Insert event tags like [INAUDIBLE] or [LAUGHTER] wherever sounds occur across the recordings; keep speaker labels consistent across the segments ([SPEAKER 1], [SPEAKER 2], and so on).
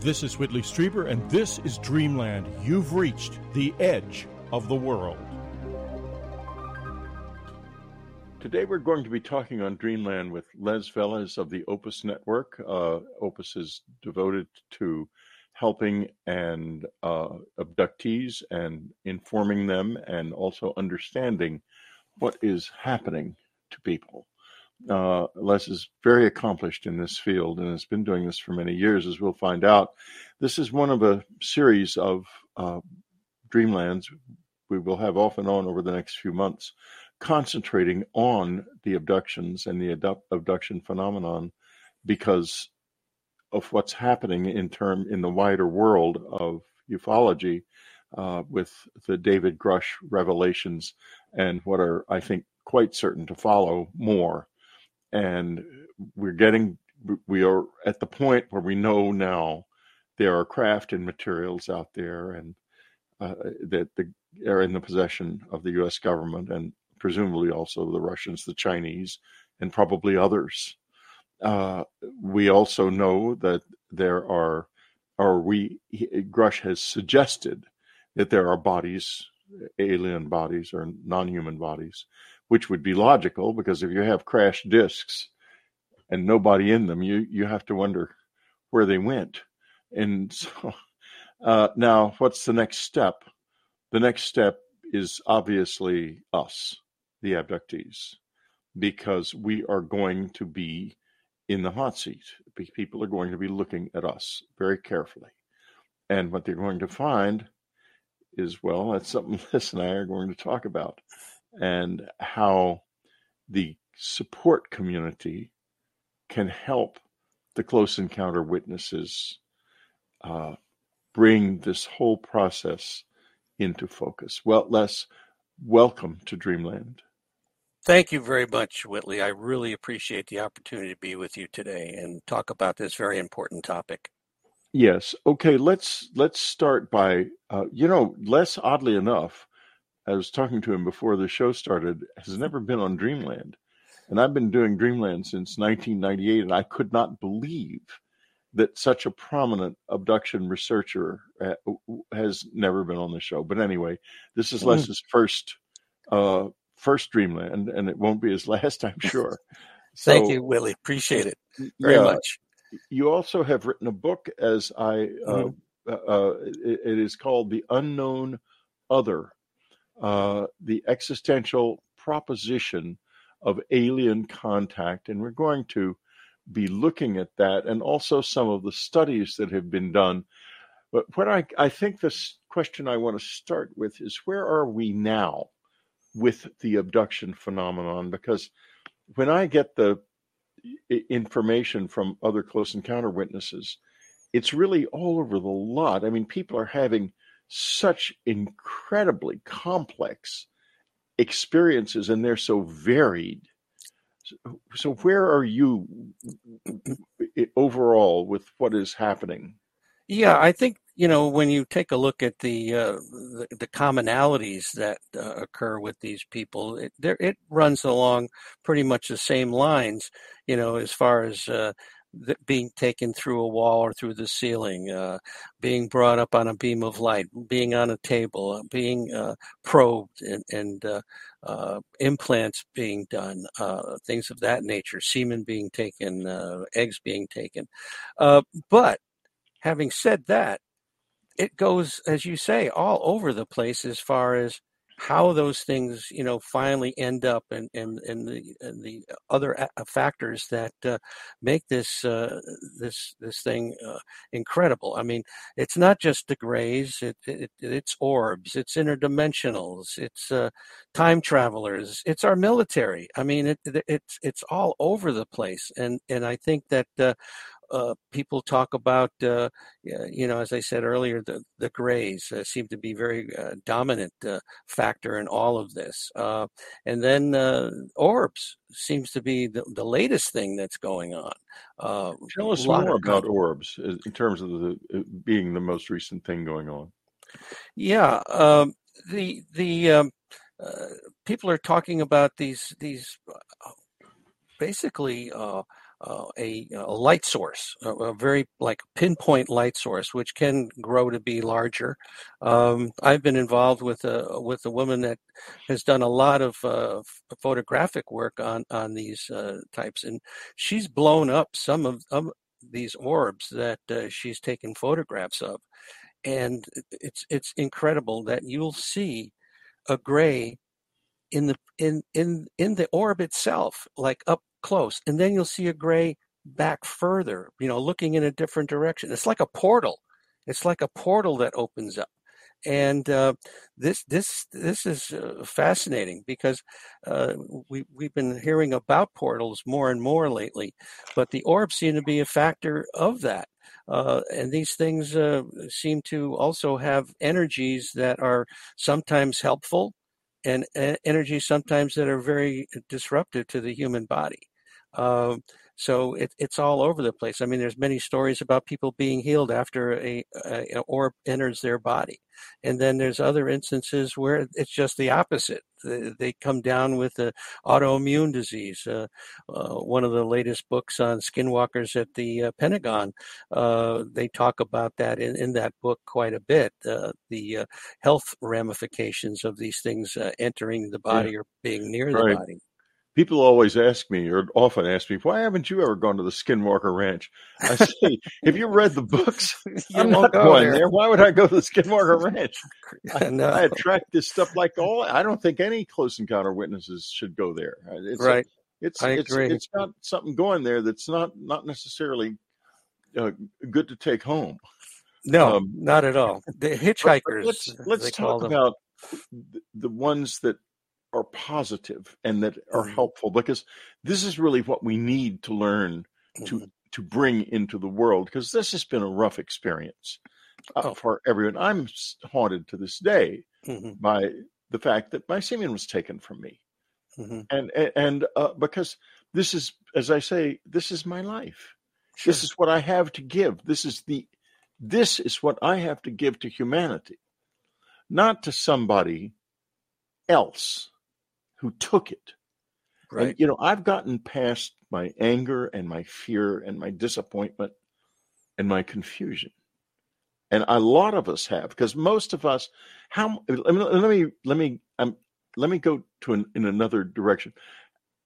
[SPEAKER 1] This is Whitley Strieber, and this is Dreamland. You've reached the edge of the world. Today, we're going to be talking on Dreamland with Les Velez of the Opus Network. Uh, Opus is devoted to helping and uh, abductees and informing them and also understanding what is happening to people. Uh, Les is very accomplished in this field and has been doing this for many years, as we'll find out. This is one of a series of uh, Dreamlands we will have off and on over the next few months, concentrating on the abductions and the abduction phenomenon because of what's happening in term in the wider world of ufology uh, with the David Grusch revelations and what are I think quite certain to follow more. And we're getting we are at the point where we know now there are craft and materials out there and uh, that the, are in the possession of the U.S. government and presumably also the Russians, the Chinese, and probably others. Uh, we also know that there are, or we, Grusch has suggested that there are bodies, alien bodies or non human bodies, which would be logical because if you have crashed disks and nobody in them, you, you have to wonder where they went. And [LAUGHS] so uh, now, what's the next step? The next step is obviously us, the abductees, because we are going to be in the hot seat. People are going to be looking at us very carefully. And what they're going to find is well, that's something [LAUGHS] Liz and I are going to talk about, and how the support community can help the close encounter witnesses uh, bring this whole process into focus. Well, Les, welcome to Dreamland.
[SPEAKER 2] Thank you very much, Whitley. I really appreciate the opportunity to be with you today and talk about this very important topic.
[SPEAKER 1] Yes. Okay. Let's let's start by uh, you know, Les. Oddly enough, I was talking to him before the show started. Has never been on Dreamland, and I've been doing Dreamland since 1998, and I could not believe that such a prominent abduction researcher uh, has never been on the show. But anyway, this is mm. Les's first uh, first Dreamland, and it won't be his [LAUGHS] last, I'm [LAUGHS] sure.
[SPEAKER 2] So, Thank you, Willie. Appreciate it very yeah, much.
[SPEAKER 1] You also have written a book, as I, uh, mm-hmm. uh, uh, it, it is called The Unknown Other uh, The Existential Proposition of Alien Contact. And we're going to be looking at that and also some of the studies that have been done. But what I, I think this question I want to start with is where are we now? with the abduction phenomenon because when I get the information from other close encounter witnesses, it's really all over the lot. I mean, people are having such incredibly complex experiences and they're so varied. So, so where are you overall with what is happening?
[SPEAKER 2] Yeah, I think you know when you take a look at the uh, the, the, commonalities that uh, occur with these people, it it runs along pretty much the same lines. You know, as far as uh, being taken through a wall or through the ceiling, uh, being brought up on a beam of light, being on a table, uh, being uh, probed, and, and implants being done, things of that nature, semen being taken, eggs being taken, but having said that, it goes, as you say, all over the place as far as how those things, you know, finally end up and and, and the and the other factors that uh, make this uh, this this thing uh, incredible. I mean, it's not just the grays; it, it it's orbs, it's interdimensionals, it's uh, time travelers, it's our military. I mean, it, it, it's it's all over the place, and and I think that uh, people talk about, uh, you know, as I said earlier, the, the grays uh, seem to be very uh, dominant uh, factor in all of this. Uh, and then orbs seems to be the, the latest thing that's going on.
[SPEAKER 1] Tell us more about orbs in terms of the being the most recent thing going on.
[SPEAKER 2] Yeah, um, the the um, people are talking about these these basically uh, a, a, light source, a, a, very like pinpoint light source, which can grow to be larger. Um, I've been involved with a with a woman that has done a lot of uh, photographic work on on these uh, types, and she's blown up some of, of these orbs that uh, she's taken photographs of, and it's it's incredible that you'll see a gray in the in in in the orb itself, like up close, and then you'll see a gray back further, you know, looking in a different direction. It's like a portal. It's like a portal that opens up. And uh, this this this is uh, fascinating because uh, we we've been hearing about portals more and more lately, but the orbs seem to be a factor of that. Uh, and these things uh, seem to also have energies that are sometimes helpful and energy sometimes that are very disruptive to the human body. Um, so it, it's all over the place. I mean, there's many stories about people being healed after a, a, a, orb enters their body, and then there's other instances where it's just the opposite. They, they come down with an autoimmune disease. Uh, uh, one of the latest books on skinwalkers at the uh, Pentagon, uh, they talk about that in, in that book quite a bit. Uh, the uh, health ramifications of these things entering the body yeah. or being near right. the body
[SPEAKER 1] people always ask me or often ask me why haven't you ever gone to the skinwalker ranch i say have you read the books [LAUGHS] i'm not going there. there. why would i go to the [LAUGHS] skinwalker ranch I, no. I, attract this stuff like all i don't think any close encounter witnesses should go there uh,
[SPEAKER 2] it's right
[SPEAKER 1] a, it's I it's agree. it's got something going there that's not not necessarily uh, good to take home
[SPEAKER 2] no um, not at all the hitchhikers
[SPEAKER 1] let's let's talk about the ones that are positive and that are mm-hmm. helpful because this is really what we need to learn to mm-hmm. to bring into the world because this has been a rough experience uh, oh. for everyone. I'm haunted to this day mm-hmm. by the fact that my semen was taken from me, mm-hmm. and and uh, because this is, as I say, this is my life. Sure. This is what I have to give. This is the this is what I have to give to humanity, not to somebody else who took it. Right. And, you know, I've gotten past my anger and my fear and my disappointment and my confusion. And a lot of us have, because most of us, how let me let me let me um, let me go to an, in another direction.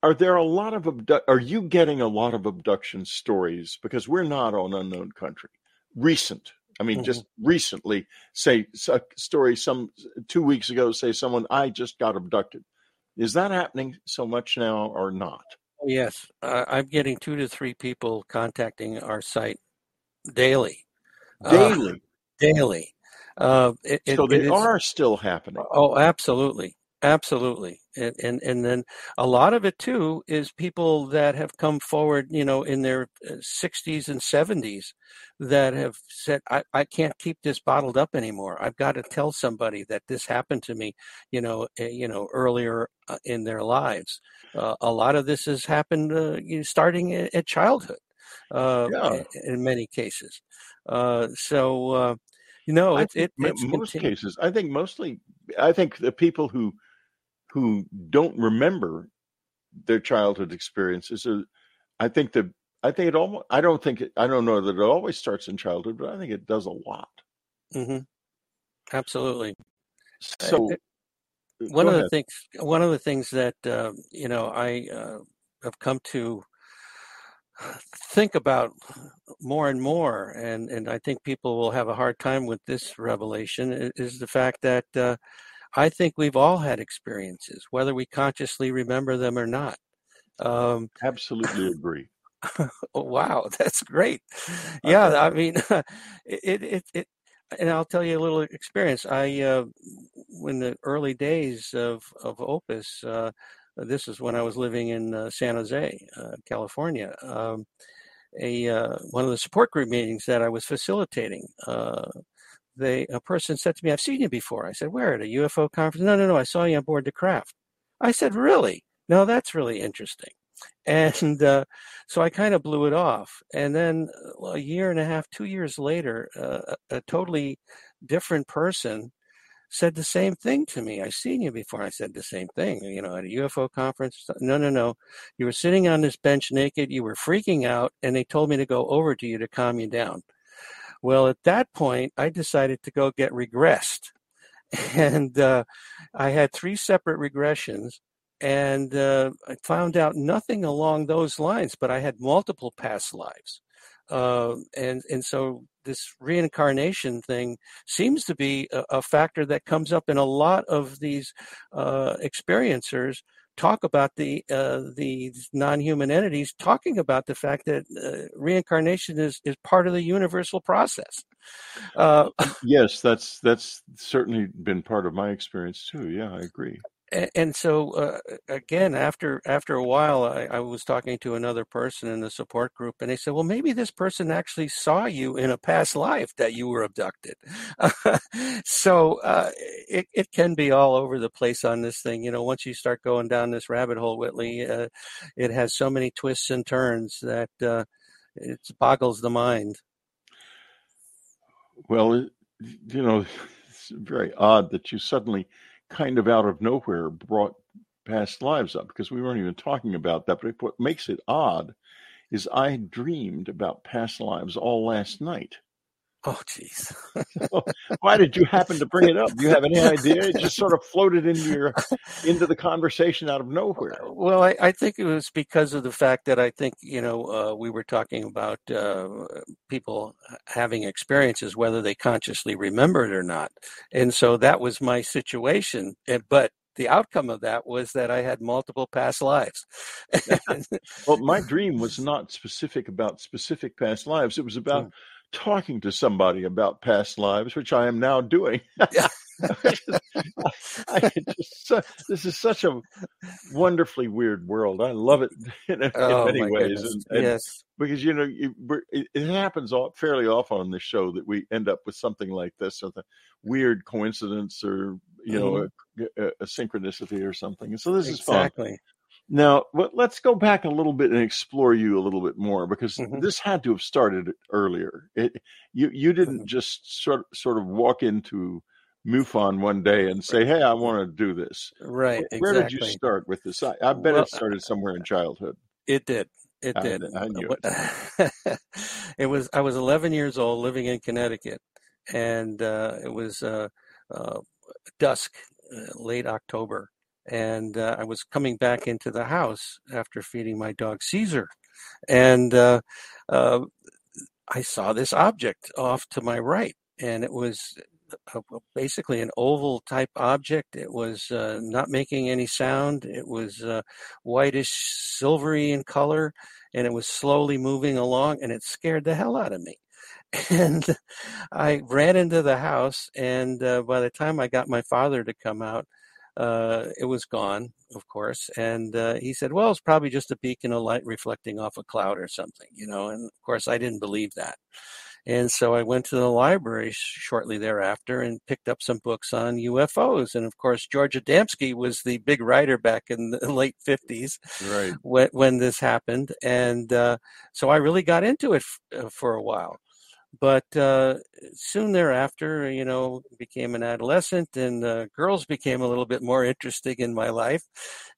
[SPEAKER 1] Are there a lot of abdu- are you getting a lot of abduction stories? Because we're not on unknown country. Recent, I mean, mm-hmm. just recently, say a story some two weeks ago, say someone I just got abducted. Is that happening so much now or not?
[SPEAKER 2] Oh, yes, uh, I'm getting two to three people contacting our site daily.
[SPEAKER 1] Daily, uh,
[SPEAKER 2] daily. Uh,
[SPEAKER 1] it, so they are still happening.
[SPEAKER 2] Oh, absolutely. Absolutely. And, and and then a lot of it too is people that have come forward, you know, in their 60s uh, and 70s that have said, I, I can't keep this bottled up anymore. I've got to tell somebody that this happened to me, you know, uh, you know, earlier uh, in their lives. Uh, a lot of this has happened uh, starting at childhood uh, yeah. in many cases. so, you know, it, it,
[SPEAKER 1] it's most cases, I think mostly, I think the people who who don't remember their childhood experiences. I think that I think it almost. I don't think it. I don't know that it always starts in childhood, but I think it does a lot.
[SPEAKER 2] Mm-hmm. Absolutely.
[SPEAKER 1] So,
[SPEAKER 2] one of ahead. the things. One of the things that uh, you know I uh, have come to think about more and more, and and I think people will have a hard time with this revelation is the fact that. I think we've all had experiences, whether we consciously remember them or not.
[SPEAKER 1] Um, Absolutely agree.
[SPEAKER 2] oh, [LAUGHS] wow, that's great. Yeah, I mean, [LAUGHS] it, it, it, and I'll tell you a little experience. I, uh, in the early days of, of Opus, uh, this is when I was living in uh, San Jose, uh, California. Um, a uh, one of the support group meetings that I was facilitating, uh, they a person said to me, "I've seen you before." I said, "Where at a UFO conference?" No, no, no. I saw you on board the craft. I said, "Really? No, that's really interesting." [LAUGHS] And uh, so I kind of blew it off. And then well, a year and a half, two years later, uh, a, a totally different person said the same thing to me. I've seen you before. I said the same thing, you know, at a UFO conference. No, no, no. You were sitting on this bench naked. You were freaking out, and they told me to go over to you to calm you down. Well, at that point, I decided to go get regressed. [LAUGHS] And uh, I had three separate regressions and uh, I found out nothing along those lines, but I had multiple past lives. Uh, and and so this reincarnation thing seems to be a, a, factor that comes up in a lot of these uh, experiencers talk about the uh, the non-human entities talking about the fact that uh, reincarnation is is part of the universal process.
[SPEAKER 1] Uh, yes, that's that's certainly been part of my experience too. Yeah, I agree
[SPEAKER 2] and so uh, again after after a while I, I, was talking to another person in the support group and they said well maybe this person actually saw you in a past life that you were abducted. [LAUGHS] So uh, it, it can be all over the place on this thing. You know once you start going down this rabbit hole whitley uh, it has so many twists and turns that uh, it boggles the mind.
[SPEAKER 1] Well you know it's very odd that you suddenly kind of out of nowhere brought past lives up because we weren't even talking about that. But what makes it odd is I dreamed about past lives all last night.
[SPEAKER 2] Oh, jeez. [LAUGHS]
[SPEAKER 1] Why did you happen to bring it up? Do you have any [LAUGHS] idea? It just sort of floated into your into the conversation out of nowhere.
[SPEAKER 2] Well, I, I think it was because of the fact that I think you know uh, we were talking about uh, people having experiences, whether they consciously remember it or not, and so that was my situation. And, But the outcome of that was that I had multiple past lives. [LAUGHS]
[SPEAKER 1] well, my dream was not specific about specific past lives. It was about hmm talking to somebody about past lives, which I am now doing. [LAUGHS] Yeah. I, just, this is such a wonderfully weird world. I love it [LAUGHS] in, in oh, many ways. And, and yes. Because, you know, you, it, it, happens all, fairly often on this show that we end up with something like this, or the weird coincidence or, you know, mm-hmm. a, a, a, synchronicity or something. And so this exactly. is fun. Now, let's go back a little bit and explore you a little bit more because mm-hmm. this had to have started earlier. It, you you didn't mm-hmm. just sort sort of walk into MUFON one day and say, "Hey, I want to do this."
[SPEAKER 2] Right.
[SPEAKER 1] Where exactly. did you start with this? I, I bet well, it started somewhere in childhood.
[SPEAKER 2] It did. It did. I knew it. [LAUGHS] it was. I was 11 years old, living in Connecticut, and uh, it was uh, uh, dusk, uh, late October, and uh, I was coming back into the house after feeding my dog Caesar, and uh, uh, I saw this object off to my right, and it was a, basically an oval type object. It was uh, not making any sound. It was uh, whitish, silvery in color, and it was slowly moving along, and it scared the hell out of me [LAUGHS] and I ran into the house. And uh, by the time I got my father to come out, uh, it was gone, of course. And uh, he said, well, it's probably just a beacon of light reflecting off a cloud or something, you know. And of course, I didn't believe that. And so I went to the library shortly thereafter and picked up some books on UFOs. And of course, George Adamski was the big writer back in the [LAUGHS] late 50s right. when, when this happened. And uh, so I really got into it f- uh, for a while. But uh, soon thereafter, you know, became an adolescent, and uh, girls became a little bit more interesting in my life,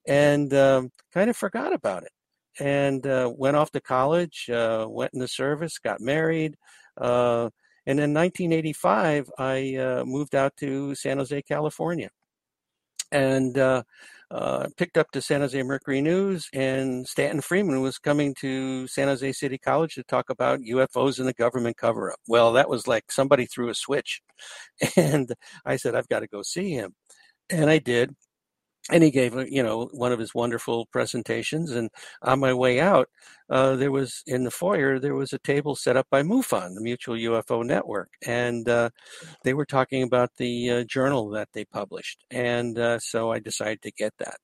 [SPEAKER 2] and um, kind of forgot about it. And uh, went off to college, uh, went in the service, got married, uh, and in 1985, I uh, moved out to San Jose, California, and uh, picked up the San Jose Mercury News, and Stanton Friedman was coming to San Jose City College to talk about UFOs and the government cover up. Well, that was like somebody threw a switch. [LAUGHS] And I said, I've got to go see him. And I did and he gave you know one of his wonderful presentations and on my way out uh, there was in the foyer there was a table set up by mufon the mutual ufo network and uh, they were talking about the uh, journal that they published and uh, so i decided to get that.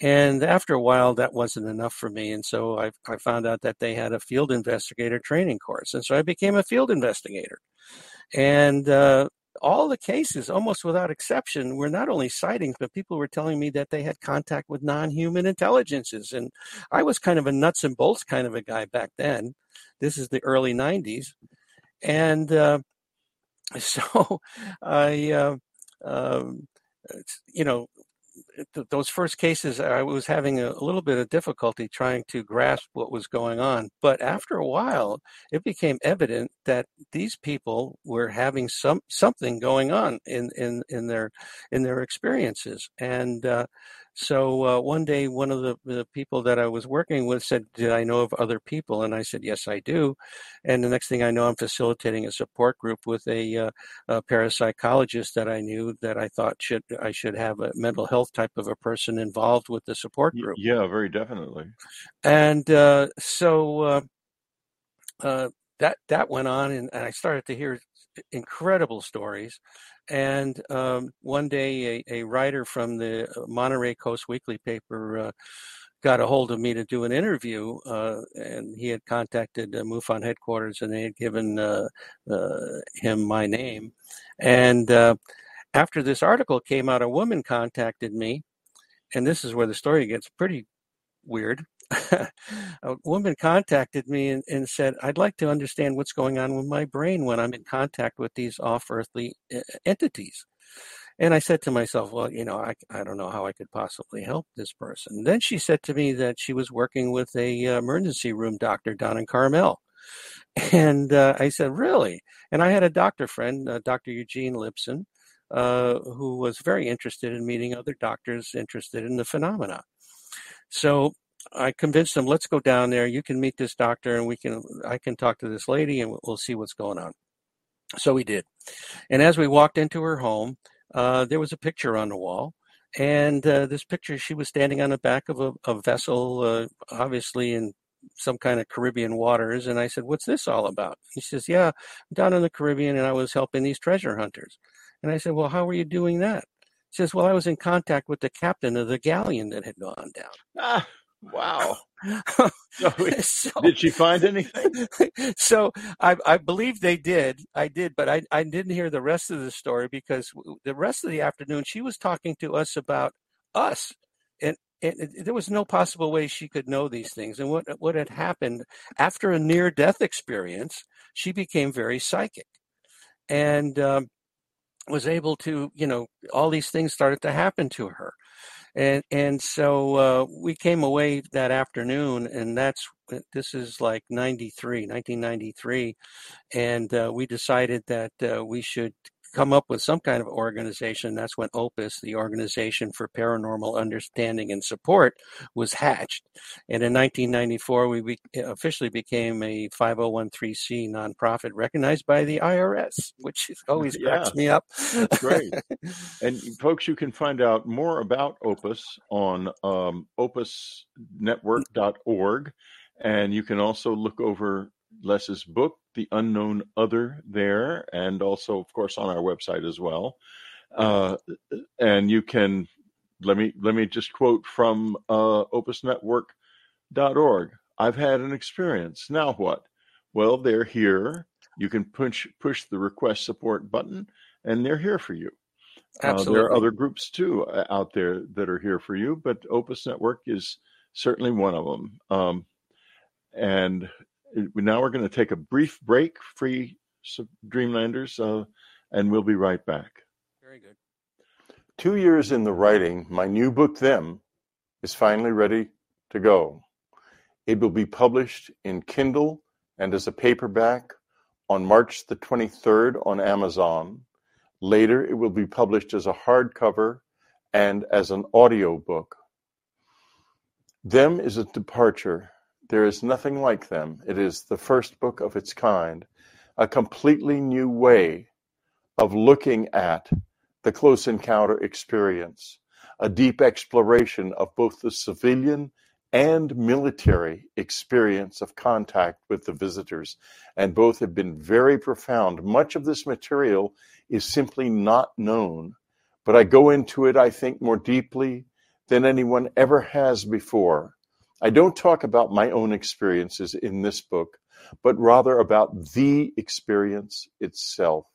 [SPEAKER 2] And after a while that wasn't enough for me and so I, I found out that they had a field investigator training course and so i became a field investigator. And uh, all the cases, almost without exception, were not only sightings, but people were telling me that they had contact with non human intelligences. And I was kind of a nuts and bolts kind of a guy back then. This is the early 90s. And uh, [LAUGHS] so I. Uh, um, you know, those first cases, I was having a, a, little bit of difficulty trying to grasp what was going on. But after a while, it became evident that these people were having some something going on in in in their in their experiences, and uh, so uh, one day, one of the, the, people that I was working with said, "Did I know of other people?" And I said, "Yes, I do." And the next thing I know, I'm facilitating a support group with a, uh, a parapsychologist that I knew that I thought should I should have a mental health type of a person involved with the support group.
[SPEAKER 1] Yeah, very definitely.
[SPEAKER 2] And uh, so uh, uh, that that went on, and I started to hear incredible stories. And um, one day, a, a, writer from the uh, Monterey Coast Weekly paper uh, got a hold of me to do an interview, uh, and he had contacted uh, MUFON headquarters, and they had given uh, uh, him my name. And after this article came out, a woman contacted me, and this is where the story gets pretty weird. [LAUGHS] a woman contacted me and, and, said, I'd like to understand what's going on with my brain when I'm in contact with these off earthly entities. And I said to myself, well, you know, I, I don't know how I could possibly help this person. Then she said to me that she was working with a uh, emergency room doctor down in Carmel. And uh, I said, really? And I had a doctor friend, uh, Dr. Eugene Lipson, uh, who was very interested in meeting other doctors interested in the phenomena. So I convinced him, let's go down there. You can meet this doctor, and we can. I can talk to this lady, and we'll see what's going on. So we did. And as we walked into her home, uh, there was a picture on the wall, and uh, this picture, she was standing on the back of a, a vessel, uh, obviously in some kind of Caribbean waters. And I said, "What's this all about?" He says, "Yeah, I'm down in the Caribbean, and I was helping these treasure hunters." And I said, "Well, how were you doing that?" He says, "Well, I was in contact with the captain of the galleon that had gone down."
[SPEAKER 1] Ah. Wow. [LAUGHS] so, [LAUGHS] so, did she find anything? [LAUGHS]
[SPEAKER 2] So I, I believe they did. I did, but I, I didn't hear the rest of the story because the rest of the afternoon she was talking to us about us. And, and there was no possible way she could know these things. And what, what had happened after a near death experience, she became very psychic and um, was able to, you know, all these things started to happen to her and and so uh, we came away that afternoon and that's uh, this is like 93 1993 and uh, we decided that uh, we should come up with some kind of organization. That's when Opus, the Organization for Paranormal Understanding and Support, was hatched. And in 1994, we be- officially became a 5013C nonprofit recognized by the IRS, which [LAUGHS] always cracks me up.
[SPEAKER 1] That's great. [LAUGHS] and folks, you can find out more about Opus on um, opusnetwork.org. And you can also look over Les's book, The Unknown Other, there, and also, of course, on our website as well. Uh, and you can let me let me just quote from uh, opusnetwork.org. I've had an experience. Now what? Well, they're here. You can push push the request support button, and they're here for you. Uh, there are other groups too uh, out there that are here for you, but Opus Network is certainly one of them. Um, and now we're going to take a brief break, free Dreamlanders, uh, and we'll be right back.
[SPEAKER 2] Very good.
[SPEAKER 1] Two years in the writing, my new book, Them, is finally ready to go. It will be published in Kindle and as a paperback on March the 23rd on Amazon. Later, it will be published as a hardcover and as an audio book. Them is a departure there is nothing like them. It is the first book of its kind, a completely new way of looking at the close encounter experience, a deep exploration of both the civilian and military experience of contact with the visitors, and both have been very profound. Much of this material is simply not known, but I go into it, I think, more deeply than anyone ever has before. I don't talk about my own experiences in this book, but rather about the experience itself.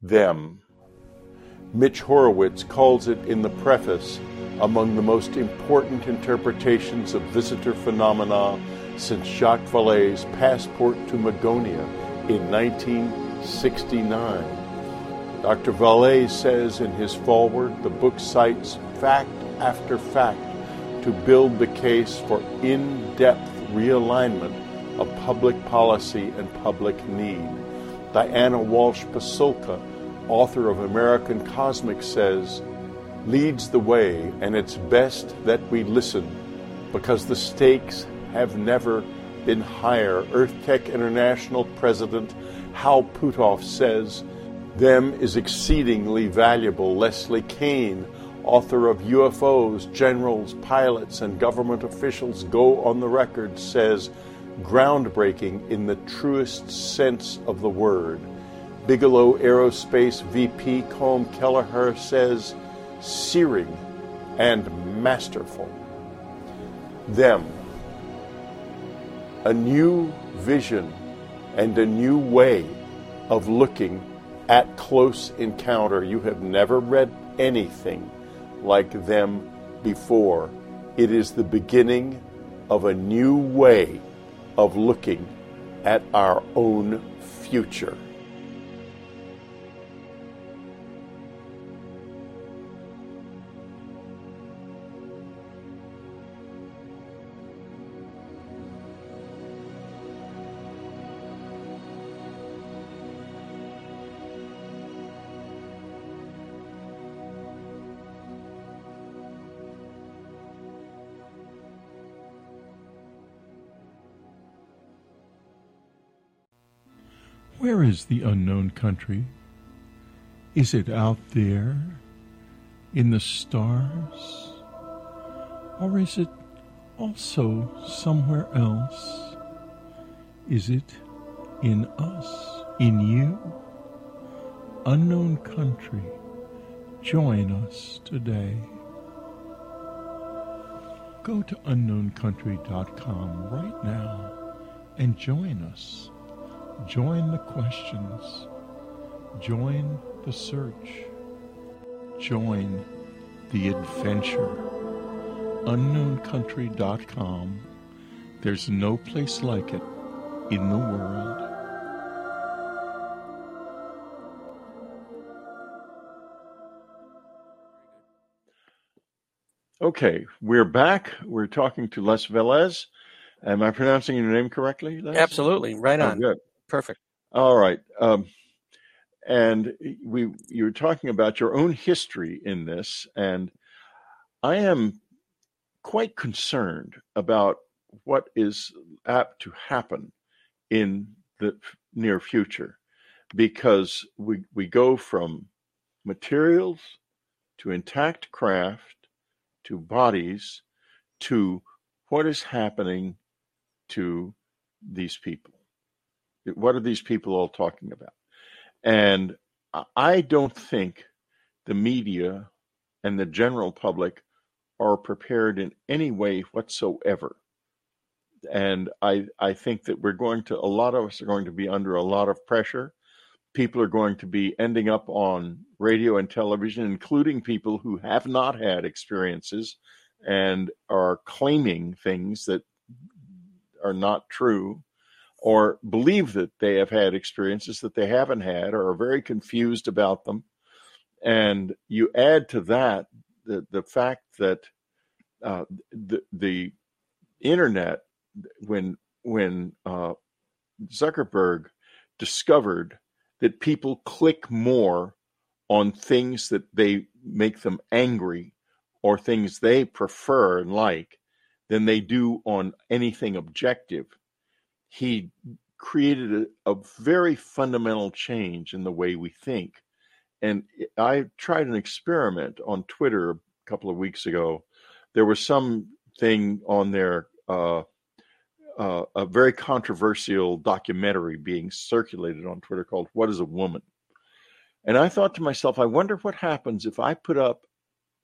[SPEAKER 1] Them. Mitch Horowitz calls it in the preface among the most important interpretations of visitor phenomena since Jacques Vallée's Passport to Magonia in 1969. Dr. Vallée says in his foreword the book cites fact after fact to build the case for in depth realignment of public policy and public need. Diana Walsh Pasulka, author of American Cosmic, says, leads the way, and it's best that we listen because the stakes have never been higher. Earth Tech International President Hal Puthoff says, them is exceedingly valuable. Leslie Kean, author of UFOs, Generals, Pilots, and Government Officials Go on the Record, says, groundbreaking in the truest sense of the word. Bigelow Aerospace VP Colm Kelleher says, searing and masterful. Them. A new vision and a new way of looking at close encounter. You have never read anything like them before. It is the beginning of a new way of looking at our own future.
[SPEAKER 3] Where is the unknown country? Is it out there in the stars? Or is it also somewhere else? Is it in us, in you? Unknown country, join us today. Go to unknowncountry.com right now and join us. Join the questions. Join the search. Join the adventure. UnknownCountry.com. There's no place like it in the world.
[SPEAKER 1] Okay, we're back. We're talking to Les Velez. Am I pronouncing your name correctly? Les?
[SPEAKER 2] Absolutely, right
[SPEAKER 1] Oh,
[SPEAKER 2] on.
[SPEAKER 1] good.
[SPEAKER 2] Perfect.
[SPEAKER 1] All right. Um, and we you were talking about your own history in this, and I am quite concerned about what is apt to happen in the near future, because we we go from materials to intact craft to bodies to what is happening to these people. What are these people all talking about? And I don't think the media and the general public are prepared in any way whatsoever. And I I think that we're going to a lot of us are going to be under a lot of pressure. People are going to be ending up on radio and television, including people who have not had experiences and are claiming things that are not true or believe that they have had experiences that they haven't had or are very confused about them. And you add to that the, the fact that uh, the, the internet, when, when uh, Zuckerberg discovered that people click more on things that they make them angry or things they prefer and like than they do on anything objective he created a, a very fundamental change in the way we think. And I tried an experiment on Twitter a couple of weeks ago. There was some thing on there, uh, uh, a very controversial documentary being circulated on Twitter called What is a Woman? And I thought to myself, I wonder what happens if I put up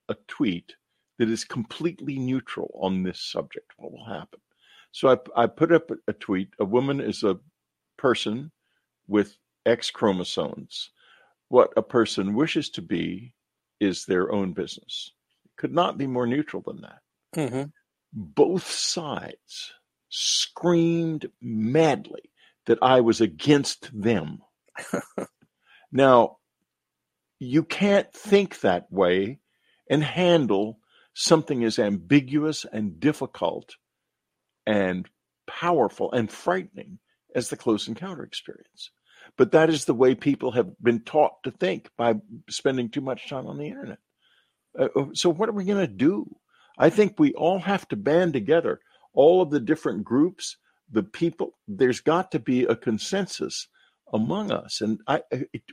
[SPEAKER 1] a tweet that is completely neutral on this subject. What will happen? So I, I put up a tweet. A woman is a person with X chromosomes. What a person wishes to be is their own business. Could not be more neutral than that.
[SPEAKER 2] hmm
[SPEAKER 1] Both sides screamed madly that I was against them. [LAUGHS] now, you can't think that way and handle something as ambiguous and difficult and powerful and frightening as the close encounter experience. But that is the way people have been taught to think by spending too much time on the internet. Uh, uh so, what are we going to do? I think we all have to band together, all of the different groups, the people. There's got to be a consensus among us. And I,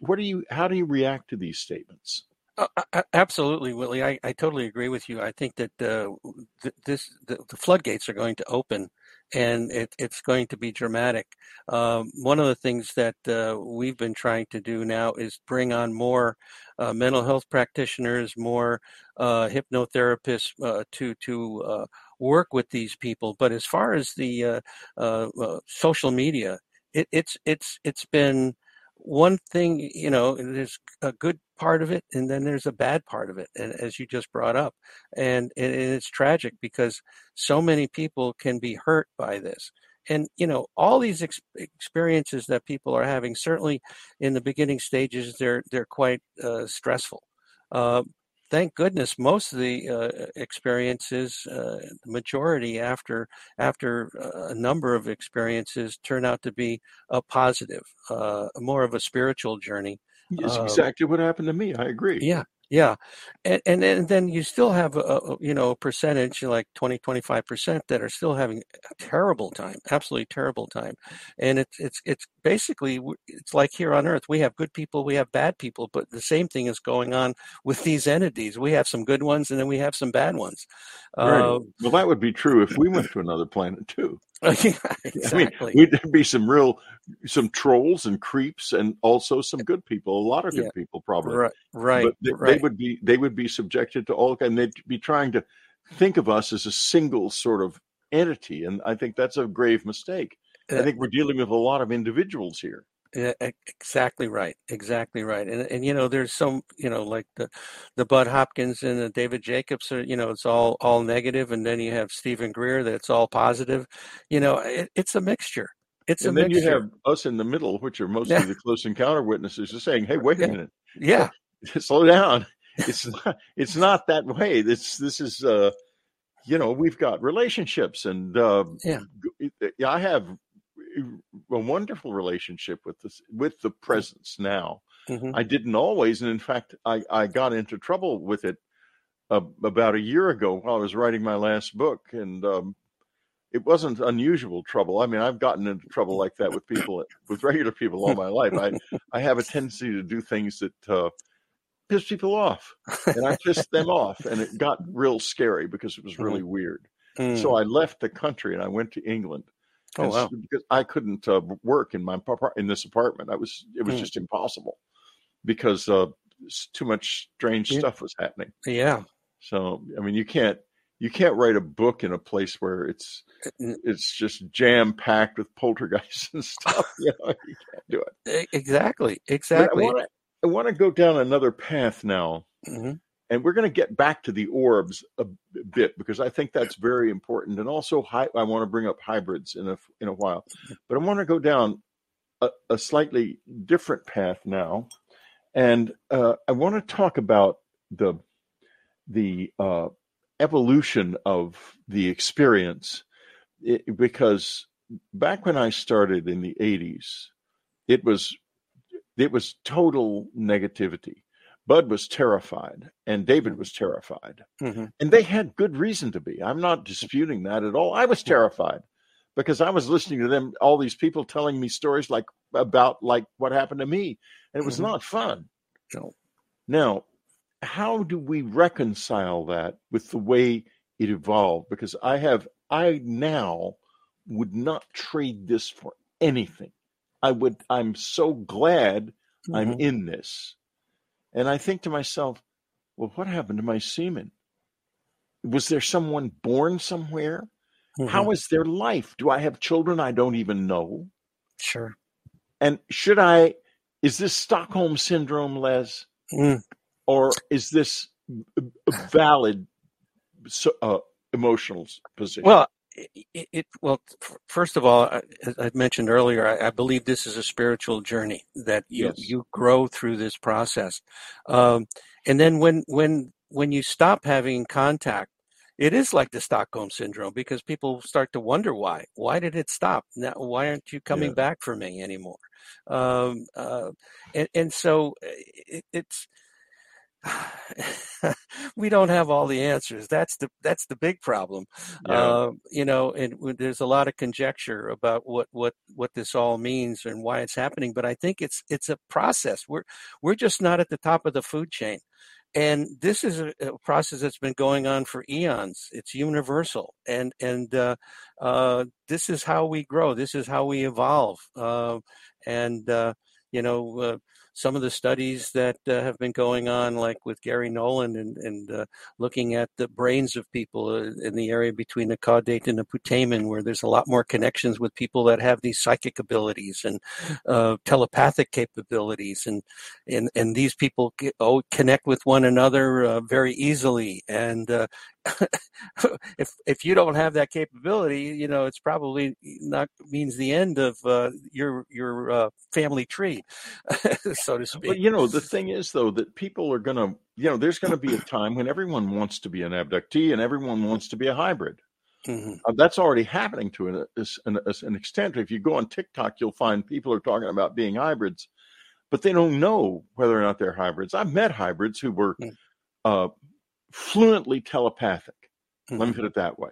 [SPEAKER 1] what do you? How do you react to these statements?
[SPEAKER 2] Uh, absolutely, Willie. I, I totally agree with you. I think that uh, th- this the, the, floodgates are going to open, and it, it's going to be dramatic. Um, one of the things that uh, we've been trying to do now is bring on more uh, mental health practitioners, more uh, hypnotherapists uh, to to work with these people. But as far as the social media, it, it's it's it's been one thing, you know, there's a good part of it and then there's a bad part of it, and as you just brought up. And, and it's tragic because so many people can be hurt by this. And, you know, all these ex- experiences that people are having, certainly in the beginning stages, they're, they're quite uh, stressful. Uh, thank goodness most of the uh, experiences uh, the majority after after uh, a number of experiences turn out to be a positive uh, more of a spiritual journey
[SPEAKER 1] it's um, exactly what happened to me i agree.
[SPEAKER 2] Yeah yeah, and, and and then you still have a, you know a percentage like 20 25 percent that are still having a terrible time, absolutely terrible time, and it's it's it's basically it's like here on Earth we have good people, we have bad people, but the same thing is going on with these entities. We have some good ones, and then we have some bad ones.
[SPEAKER 1] Right. Uh, well, that would be true if we went to another planet too. [LAUGHS]
[SPEAKER 2] exactly.
[SPEAKER 1] I mean, there'd be some real, some trolls and creeps, and also some good people. A lot of good yeah. people, probably.
[SPEAKER 2] Right, right. But
[SPEAKER 1] they,
[SPEAKER 2] right.
[SPEAKER 1] they, would be they would be subjected to all, and they'd be trying to think of us as a single sort of entity, and I think that's a grave mistake. Uh, I think we're dealing with a lot of individuals here.
[SPEAKER 2] Exactly right. Exactly right. And and you know, there's some you know like the the Bud Hopkins and the David Jacobs are you know it's all all negative, and then you have Steven Greer that's all positive. You know, it, it's a mixture. It's
[SPEAKER 1] and
[SPEAKER 2] a
[SPEAKER 1] then
[SPEAKER 2] mixture.
[SPEAKER 1] you have us in the middle, which are mostly yeah. the close encounter witnesses, are saying, "Hey, wait a minute,
[SPEAKER 2] yeah, [LAUGHS]
[SPEAKER 1] slow down. [LAUGHS] It's not. It's not that way. This this is." uh you know we've got relationships and uh,
[SPEAKER 2] yeah
[SPEAKER 1] i have a wonderful relationship with this with the presence now. Mm-hmm. I didn't always, and in fact, I I got into trouble with it uh, about a year ago while I was writing my last book, and um, it wasn't unusual trouble. I mean, I've gotten into trouble like that with people, with regular people all my life. I I have a tendency to do things that uh, piss people off, and I pissed them off, and it got real scary because it was really mm-hmm. weird. Mm. So I left the country and I went to England
[SPEAKER 2] Oh wow!
[SPEAKER 1] Because I couldn't uh, work in my in this apartment. I was it was mm. just impossible because uh, too much strange yeah. stuff was happening.
[SPEAKER 2] Yeah.
[SPEAKER 1] So I mean, you can't you can't write a book in a place where it's uh, it's just jam packed with poltergeists [LAUGHS] and stuff. you, know, [LAUGHS] you can't do
[SPEAKER 2] it. Exactly. Exactly.
[SPEAKER 1] I want to go down another path now. Mm-hmm and we're going to get back to the orbs a bit because I think that's very important. And also, I want to bring up hybrids in a in a while, but I want to go down a, a slightly different path now, and uh, I want to talk about the the uh, evolution of the experience. It, because back when I started in the '80s, it was it was total negativity Bud was terrified and David was terrified. Mm-hmm. And they had good reason to be. I'm not disputing that at all. I was terrified because I was listening to them, all these people telling me stories like about like what happened to me. And it was mm-hmm. not fun.
[SPEAKER 2] No.
[SPEAKER 1] Now, how do we reconcile that with the way it evolved? Because I have I now would not trade this for anything. I would I'm so glad mm-hmm. I'm in this and I think to myself, well, what happened to my semen? Was there someone born somewhere? Mm-hmm. How is their life? Do I have children I don't even know?
[SPEAKER 2] Sure.
[SPEAKER 1] And should I, is this Stockholm syndrome, Les? Mm. Or is this a valid uh, emotional position?
[SPEAKER 2] Well, it, it, well, first of all, as I mentioned earlier, I, I, believe this is a spiritual journey that you yes. you grow through this process, um, and then when when when you stop having contact, it is like the Stockholm syndrome because people start to wonder why. Why did it stop? Now, why aren't you coming yeah. back for me anymore? Um, uh, and, and so it, it's [SIGHS] we don't have all the answers. That's the that's the big problem. Yeah. Uh, you know, and there's a lot of conjecture about what what what this all means and why it's happening. But I think it's it's a process. We're we're just not at the top of the food chain. And this is a, a process that's been going on for eons. It's universal, and and uh, uh, this is how we grow. This is how we evolve. Uh, and uh, you know, uh, some of the studies that uh, have been going on, like with Garry Nolan and, and uh, looking at the brains of people uh, in the area between the caudate and the putamen, where there's a lot more connections with people that have these psychic abilities and uh, telepathic capabilities, and and and these people oh, connect with one another uh, very easily. And uh, [LAUGHS] if if you don't have that capability, you know it's probably not means the end of your your family tree. [LAUGHS] so to speak.
[SPEAKER 1] But you know, the thing is though that people are going to, you know, there's going to be a time when everyone wants to be an abductee and everyone wants to be a hybrid. Mm-hmm. Uh, that's already happening to an, an, an, extent. If you go on TikTok, you'll find people are talking about being hybrids, but they don't know whether or not they're hybrids. I've met hybrids who were mm-hmm. uh, fluently telepathic. Mm-hmm. Let me mm-hmm. put it that way.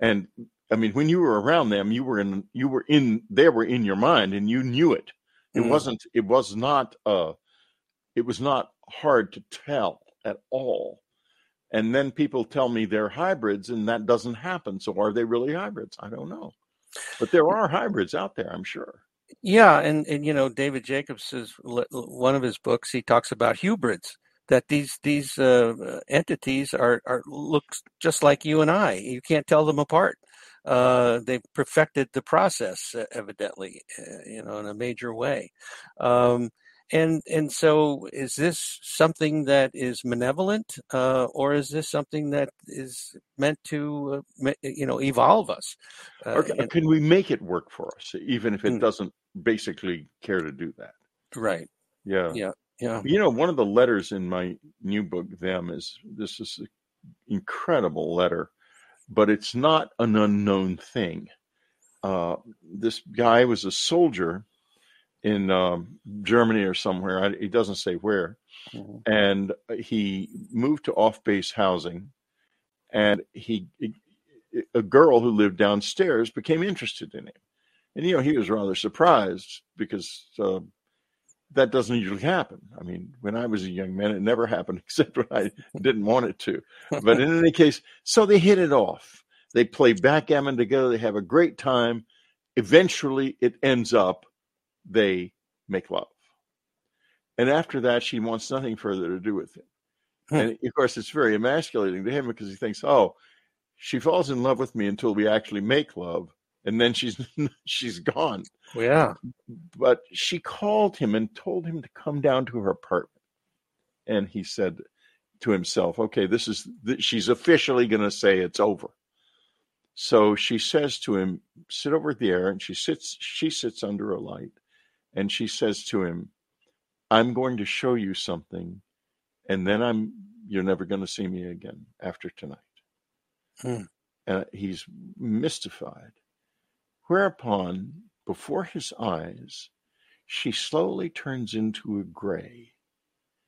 [SPEAKER 1] And I mean, when you were around them, you were in, you were in, they were in your mind, and you knew it. It mm. wasn't. It was not. Uh, it was not hard to tell at all. And then people tell me they're hybrids, and that doesn't happen. So are they really hybrids? I don't know. But there are hybrids out there, I'm sure.
[SPEAKER 2] Yeah, and and you know, David Jacobs is one of his books. He talks about hybrids that these these uh, entities are are look just like you and I. You can't tell them apart uh, they've perfected the process, evidently, uh, you know, in a major way. Um, and and so, is this something that is malevolent, uh, or is this something that is meant to, uh, you know, evolve us?
[SPEAKER 1] Uh, or and, can we make it work for us, even if it mm, doesn't basically care to do that?
[SPEAKER 2] Right.
[SPEAKER 1] Yeah.
[SPEAKER 2] Yeah. Yeah.
[SPEAKER 1] You know, one of the letters in my new book, Them, is this is an incredible letter but it's not an unknown thing. Uh, this guy was a soldier in um, Germany or somewhere. I, he doesn't say where. Mm-hmm. And he moved to off base housing. And he, a girl who lived downstairs became interested in him. And, you know, he was rather surprised because uh, that doesn't usually happen. I mean, when I was a young man, it never [LAUGHS] happened except when I didn't want it to. But in any case, so they hit it off. They play backgammon together. They have a great time. Eventually, it ends up they make love. And after that, she wants nothing further to do with him. And of course, it's very emasculating to him because he thinks, oh, she falls in love with me until we actually make love and then she's [LAUGHS] she's gone.
[SPEAKER 2] Yeah.
[SPEAKER 1] But she called him and told him to come down to her apartment. And he said to himself, "Okay, this is she's officially going to say it's over." So she says to him, "Sit over there." And she sits she sits under a light and she says to him, "I'm going to show you something and then I'm you're never going to see me again after tonight." Hmm. And he's mystified. Whereupon, before his eyes, she slowly turns into a gray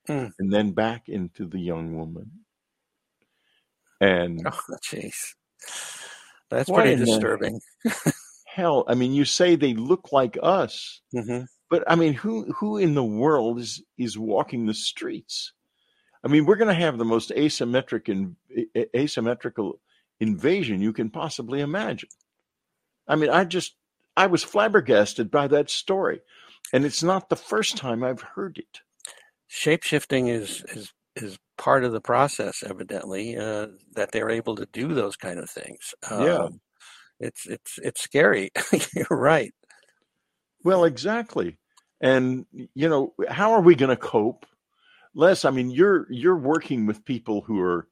[SPEAKER 1] mm. and then back into the young woman. And
[SPEAKER 2] oh, jeez, that's pretty disturbing.
[SPEAKER 1] hell, I mean, you say they look like us, mm-hmm. but I mean, who who in the world is is walking the streets? I mean, we're going to have the most asymmetric and asymmetrical invasion you can possibly imagine. I mean, I just I was flabbergasted by that story, and it's not the first time I've heard it.
[SPEAKER 2] Shapeshifting is is is part of the process, evidently, uh, that they're able to do those kind of things.
[SPEAKER 1] Um, yeah,
[SPEAKER 2] it's it's it's scary. [LAUGHS] You're right.
[SPEAKER 1] Well, exactly, and you know, how are we going to cope? Les, I mean, you're you're working with people who are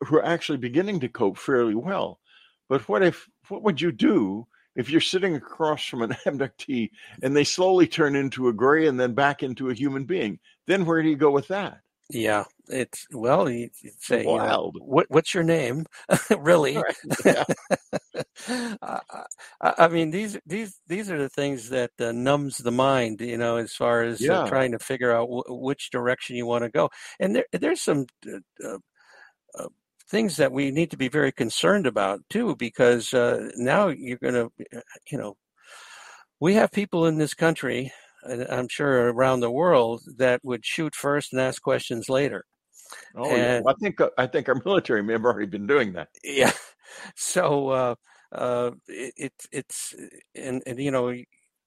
[SPEAKER 1] who are actually beginning to cope fairly well. But what if? What would you do if you're sitting across from an [LAUGHS] abductee and they slowly turn into a gray and then back into a human being? Then where do you go with that?
[SPEAKER 2] Yeah, it's well, you say,
[SPEAKER 1] wild.
[SPEAKER 2] You know, what what's your name? [LAUGHS] really? [LAUGHS]
[SPEAKER 1] Yeah.
[SPEAKER 2] I, I mean, these these these are the things that uh, numbs the mind, you know, as far as uh, trying to figure out w- which direction you want to go. And there there's some uh, uh, uh, things that we need to be very concerned about too, because uh, now you're going to, you know, we have people in this country, and I'm sure around the world, that would shoot first and ask questions later.
[SPEAKER 1] Oh, yeah. Well, I think I think our [LAUGHS] military may have already been doing that.
[SPEAKER 2] yeah, [LAUGHS] so uh, uh, it, it it's and and you know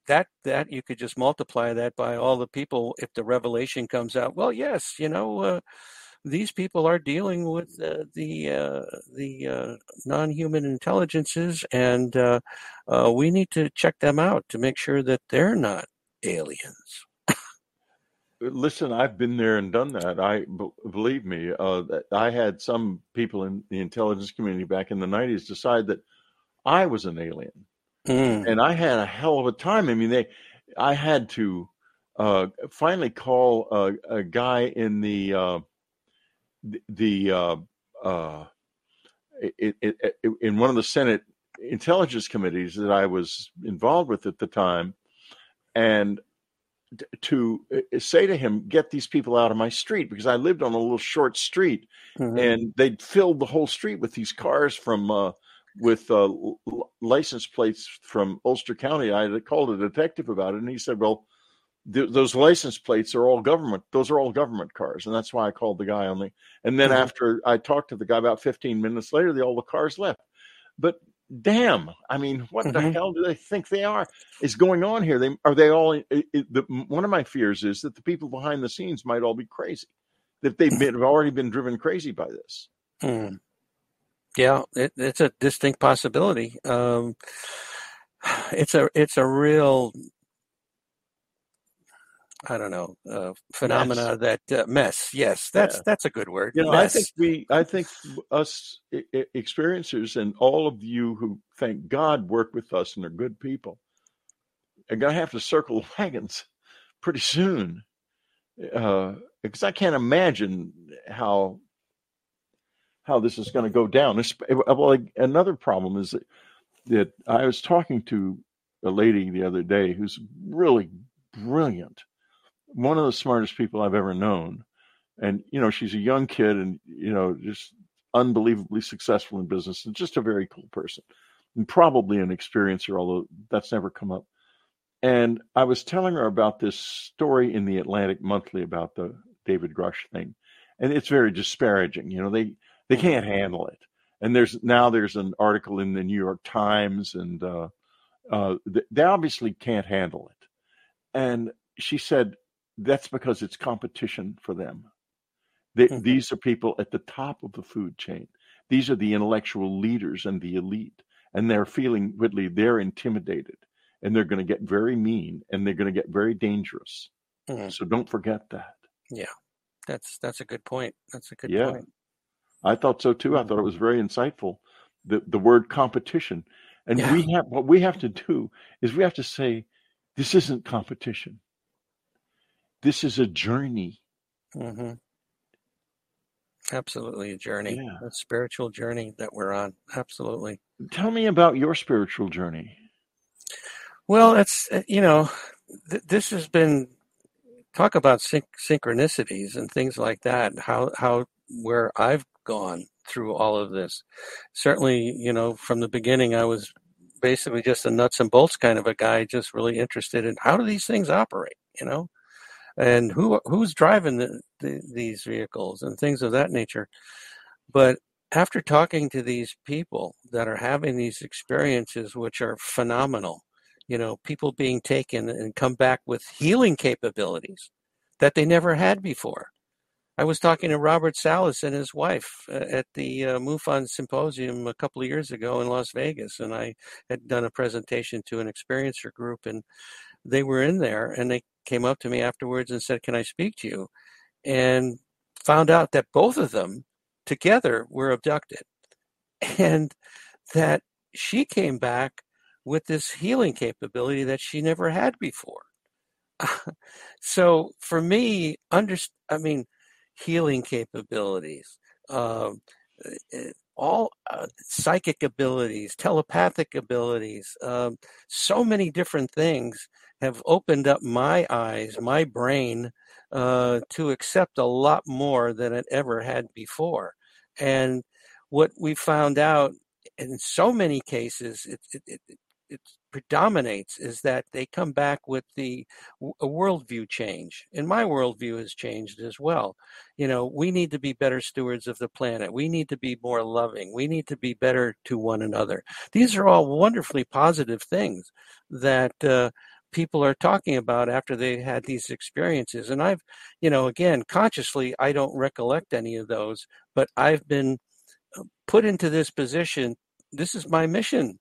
[SPEAKER 2] that that you could just multiply that by all the people if the revelation comes out. Well, yes, you know. Uh, these people are dealing with uh, the uh, the uh, non-human intelligences, and uh, uh, we need to check them out to make sure that they're not aliens.
[SPEAKER 1] Listen, I've been there and done that. I b- believe me. Uh, that I had some people in the intelligence community back in the '90s decide that I was an alien,
[SPEAKER 2] Mm,
[SPEAKER 1] and I had a hell of a time. I mean, they, I had to uh, finally call a, a guy in the uh, the, the uh, uh, it, it, it, in one of the Senate intelligence committees that I was involved with at the time, and to uh, say to him, "Get these people out of my street," because I lived on a little short street,
[SPEAKER 2] mhm,
[SPEAKER 1] and they'd filled the whole street with these cars from uh, with uh, license plates from Ulster County. I had called a detective about it, and he said, "Well." Th- Those license plates are all government. Those are all government cars, and that's why I called the guy on the. And then
[SPEAKER 2] mhm.
[SPEAKER 1] after I talked to the guy about 15 minutes later, the, all the cars left. But damn, I mean, what the
[SPEAKER 2] Mhm.
[SPEAKER 1] hell do they think they are? Is going on here? They are they all? It, it, the, one of my fears is that the people behind the scenes might all be crazy. That they've been have already been driven crazy by this.
[SPEAKER 2] Mm. Yeah, it, it's a distinct possibility. Um, [SIGHS] it's a it's a real I don't know uh,
[SPEAKER 1] Mess.
[SPEAKER 2] phenomena that uh, mess. Yes, that's
[SPEAKER 1] Yeah.
[SPEAKER 2] that's a good word.
[SPEAKER 1] You know, I think we, I think us experiencers and all of you who thank God work with us and are good people are going to have to circle [LAUGHS] wagons pretty soon. Uh, because I can't imagine how how this is going to go down. Well, like, another problem is that, that I was talking to a lady the other day who's really brilliant, one of the smartest people I've ever known, and you know she's a young kid and you know just unbelievably successful in business and just a very cool person and probably an experiencer, although that's never come up. And I was telling her about this story in the Atlantic Monthly about the David Grusch thing, and it's very disparaging. You know, they they can't handle it. And there's now there's an article in the New York Times, and uh, uh, they obviously can't handle it. And she said that's because it's competition for them. They,
[SPEAKER 2] Mhm.
[SPEAKER 1] These are people at the top of the food chain. These are the intellectual leaders and the elite, and they're feeling Whitley. They're intimidated, and they're going to get very mean, and they're going to get very dangerous.
[SPEAKER 2] Mm.
[SPEAKER 1] So don't forget that. Yeah.
[SPEAKER 2] That's that's a good point. That's a good
[SPEAKER 1] Yeah.
[SPEAKER 2] point.
[SPEAKER 1] I thought so too. I thought it was very insightful. The the word competition, and
[SPEAKER 2] Yeah.
[SPEAKER 1] we have what we have to do is we have to say, this isn't competition. This is a journey.
[SPEAKER 2] Mm-hmm. Absolutely, a journey,
[SPEAKER 1] Yeah.
[SPEAKER 2] a spiritual journey that we're on. Absolutely.
[SPEAKER 1] Tell me about your spiritual journey.
[SPEAKER 2] Well, it's uh, you know, th- this has been talk about syn- synchronicities and things like that. How how where I've gone through all of this. Certainly, you know, from the beginning, I was basically just a nuts and bolts kind of a guy, just really interested in how do these things operate, you know, and who who's driving the, the, these vehicles and things of that nature. But after talking to these people that are having these experiences, which are phenomenal, you know, people being taken and come back with healing capabilities that they never had before. I was talking to Robert Salas and his wife uh, at the uh, MUFON symposium a couple of years ago in Las Vegas, and I had done a presentation to an experiencer group, and they were in there, and they came up to me afterwards and said, "Can I speak to you?" And found out that both of them together were abducted, [LAUGHS] and that she came back with this healing capability that she never had before. [LAUGHS] so for me, under, I mean, healing capabilities, um, uh, all uh, psychic abilities, telepathic abilities, um, so many different things have opened up my eyes, my brain, uh, to accept a lot more than it ever had before. And what we found out in so many cases, it, it, it, it predominates is that they come back with the a worldview change and my worldview has changed as well. You know we need to be better stewards of the planet. We need to be more loving. We need to be better to one another. These are all wonderfully positive things that uh, people are talking about after they had these experiences and i've you know again consciously i don't recollect any of those but i've been uh, put into this position. This is my mission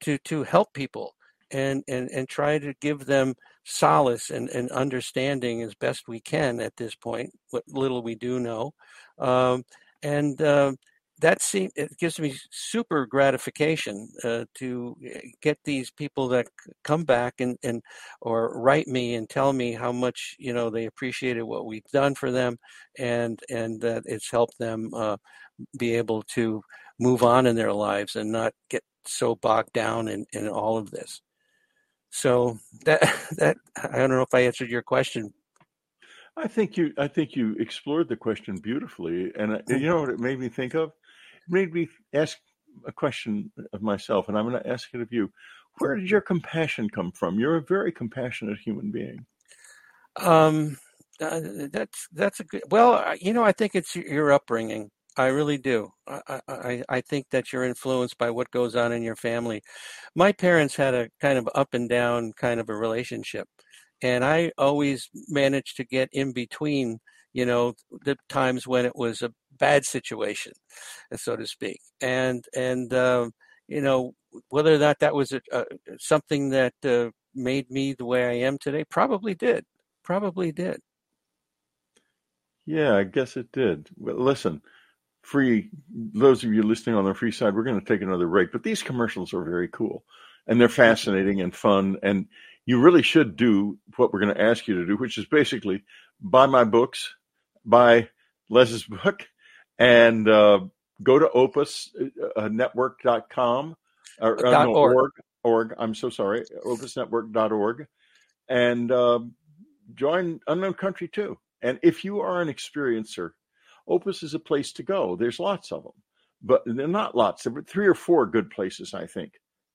[SPEAKER 2] to to help people and and and try to give them solace and, and understanding as best we can at this point what little we do know. Um, and uh, that seems it gives me super gratification uh, to eh, get these people that come back and, and or write me and tell me how much you know they appreciated what we've done for them and and that it's helped them uh, be able to move on in their lives and not get so bogged down in, in all of this. So that [LAUGHS] that I don't know if I answered your question.
[SPEAKER 1] I think you I think you explored the question beautifully, and uh, you know what it made me think of? It made me ask a question of myself, and I'm going to ask it of you. Where did your compassion come from? You're a very compassionate human being.
[SPEAKER 2] Um, uh, that's that's a good. Well, you know, I think it's your upbringing. I really do. I, I, I think that you're influenced by what goes on in your family. My parents had a kind of up and down kind of a relationship, and I always managed to get in between, you know, the times when it was a bad situation, so to speak. And and uh, you know whether or not that was a, a, something that uh, made me the way I am today, probably did, probably did.
[SPEAKER 1] Yeah, I guess it did. Well, listen free those of you listening on the free side we're going to take another break but these commercials are very cool and they're fascinating and fun and you really should do what we're going to ask you to do which is basically buy my books buy les's [LAUGHS] book and uh, go to opusnetwork.com uh, or uh, no, org. org org i'm so sorry opusnetwork.org and uh, join unknown country too and if you are an experiencer Opus is a place to go. There's lots of them, but they're not lots. There are three or four good places, I think.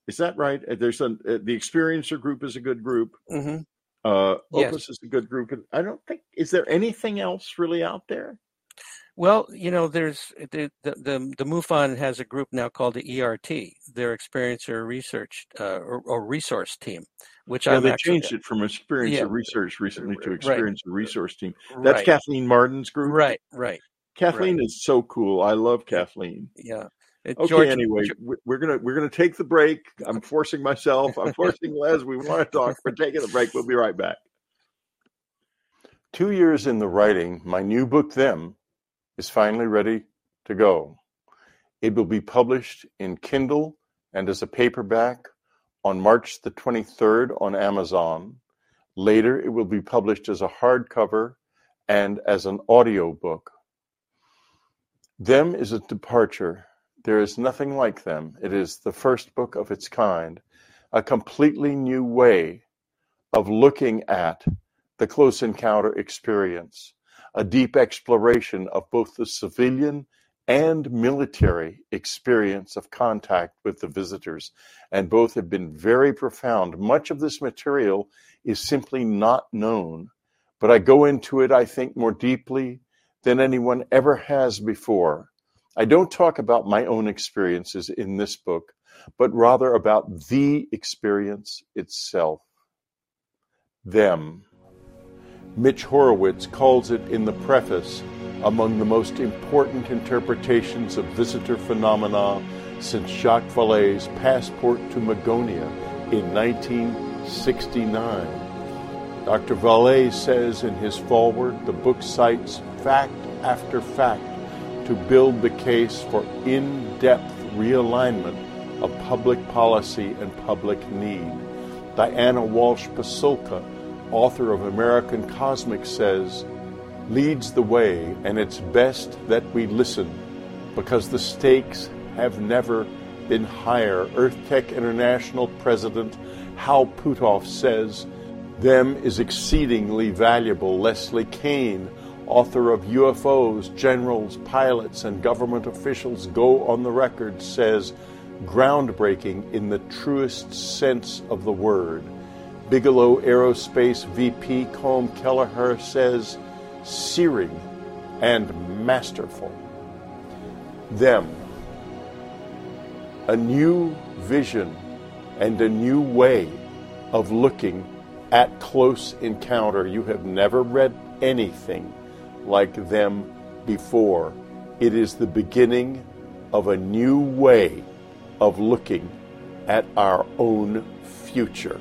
[SPEAKER 1] Is that right? Uh, there's a uh, the experiencer group is a good group.
[SPEAKER 2] Mm-hmm.
[SPEAKER 1] Uh, Opus yes. is a good group. I don't think is there anything else really out there.
[SPEAKER 2] Well, you know, there's the the the, the MUFON has a group now called the ERT, their Experiencer Research uh, or, or, Resource Team, which
[SPEAKER 1] yeah,
[SPEAKER 2] I'm
[SPEAKER 1] they
[SPEAKER 2] actually,
[SPEAKER 1] changed it from Experiencer yeah, Research recently to Experiencer right, Resource Team. That's right. Kathleen Marden's group.
[SPEAKER 2] Right, right.
[SPEAKER 1] Kathleen right. is so cool. I love Kathleen.
[SPEAKER 2] Yeah.
[SPEAKER 1] It, okay. George, anyway, we're gonna we're gonna take the break. I'm forcing myself. I'm forcing Les. We want to talk. We're taking the break. We'll be right back. Two years in the writing, my new book, Them, is finally ready to go. It will be published in Kindle and as a paperback on March the 23rd on Amazon. Later, it will be published as a hardcover and as an audio book them is a departure. There is nothing like them. It is the first book of its kind, a completely new way of looking at the close encounter experience, a deep exploration of both the civilian and military experience of contact with the visitors, and both have been very profound. Much of this material is simply not known, but I go into it, I think, more deeply than anyone ever has before. I don't talk about my own experiences in this book, but rather about the experience itself. Them. Mitch Horowitz calls it in the preface among the most important interpretations of visitor phenomena since Jacques Vallée's Passport to Magonia in 1969. Dr. Vallée says in his foreword the book cites fact after fact to build the case for in depth realignment of public policy and public need. Diana Walsh Pasulka, author of American Cosmic, says, leads the way, and it's best that we listen because the stakes have never been higher. EarthTech International President Hal Puthoff says, them is exceedingly valuable. Leslie Kean, author of UFOs, Generals, Pilots, and Government Officials Go on the Record, says, groundbreaking in the truest sense of the word. Bigelow Aerospace VP Colm Kelleher says, searing and masterful. Them. A new vision and a new way of looking at close encounter. You have never read anything like them before. It is the beginning of a new way of looking at our own future.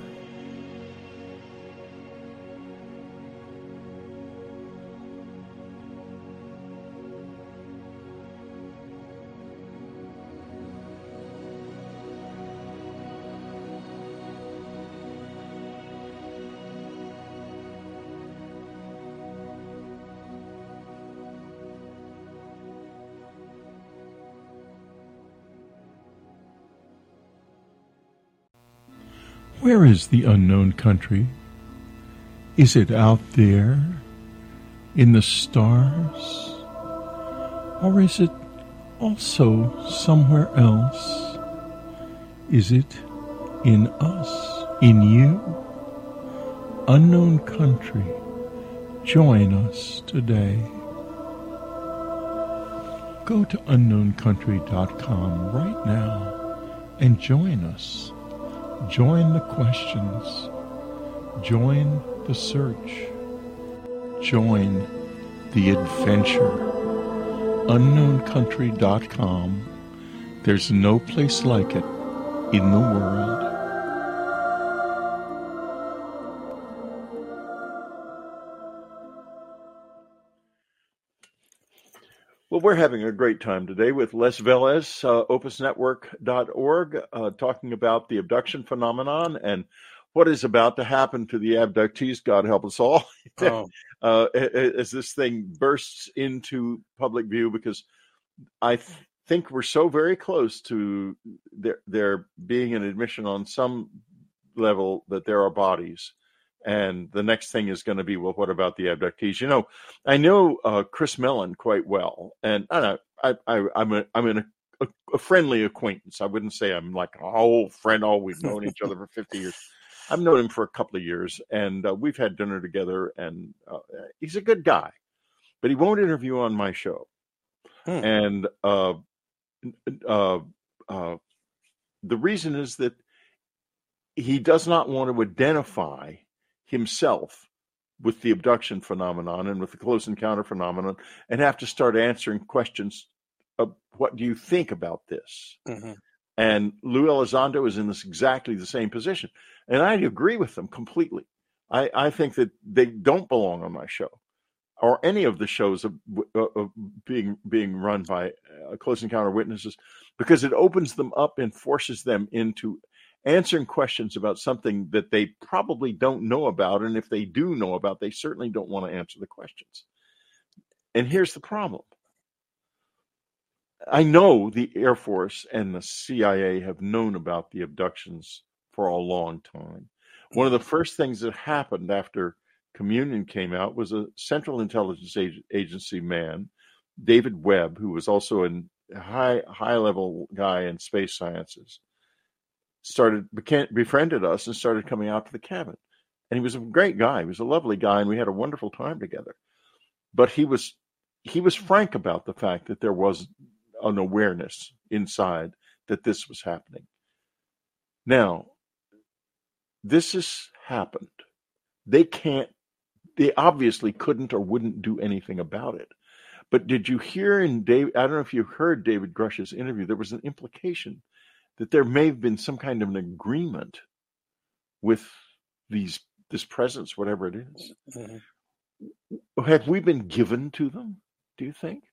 [SPEAKER 3] Where is the unknown country? Is it out there in the stars? Or is it also somewhere else? Is it in us, in you? Unknown country, join us today. Go to unknowncountry.com right now and join us. Join the questions. Join the search. Join the adventure. UnknownCountry.com. There's no place like it in the world.
[SPEAKER 1] We're having a great time today with Les Velez, uh, opusnetwork.org, uh, talking about the abduction phenomenon and what is about to happen to the abductees, God help us all, [LAUGHS] oh. uh, as this thing bursts into public view, because I th- think we're so very close to there, there being an admission on some level that there are bodies and the next thing is going to be well what about the abductees? You know i know uh, chris mellon quite well and i know i, I i'm a i'm in a, a, friendly acquaintance. I wouldn't say i'm like an old friend oh we've known each other for 50 years. I've known him for a couple of years and uh, we've had dinner together and uh, he's a good guy but he won't interview on my show. Hmm. and uh, uh, uh, the reason is that he does not want to identify himself with the abduction phenomenon and with the close encounter phenomenon and have to start answering questions of what do you think about this? Mm-hmm. And Lou Elizondo is in this exactly the same position. And I agree with them completely. I, I think that they don't belong on my show or any of the shows of, of being being run by uh, close encounter witnesses because it opens them up and forces them into answering questions about something that they probably don't know about. And if they do know about, they certainly don't want to answer the questions. And here's the problem I know the Air Force and the CIA have known about the abductions for a long time. One of the first things that happened after Communion came out was a Central Intelligence Agency man, David Webb, who was also a high high level guy in space sciences, started befriended us and started coming out to the cabin. And he was a great guy. He was a lovely guy, and we had a wonderful time together. But he was he was frank about the fact that there was an awareness inside that this was happening. Now, this has happened. They can't. They obviously couldn't or wouldn't do anything about it. But did you hear in Dave? I don't know if you heard David Grusch's interview. There was an implication that there may have been some kind of an agreement with these this presence, whatever it is. Mm-hmm. Have we been given to them? Do you think?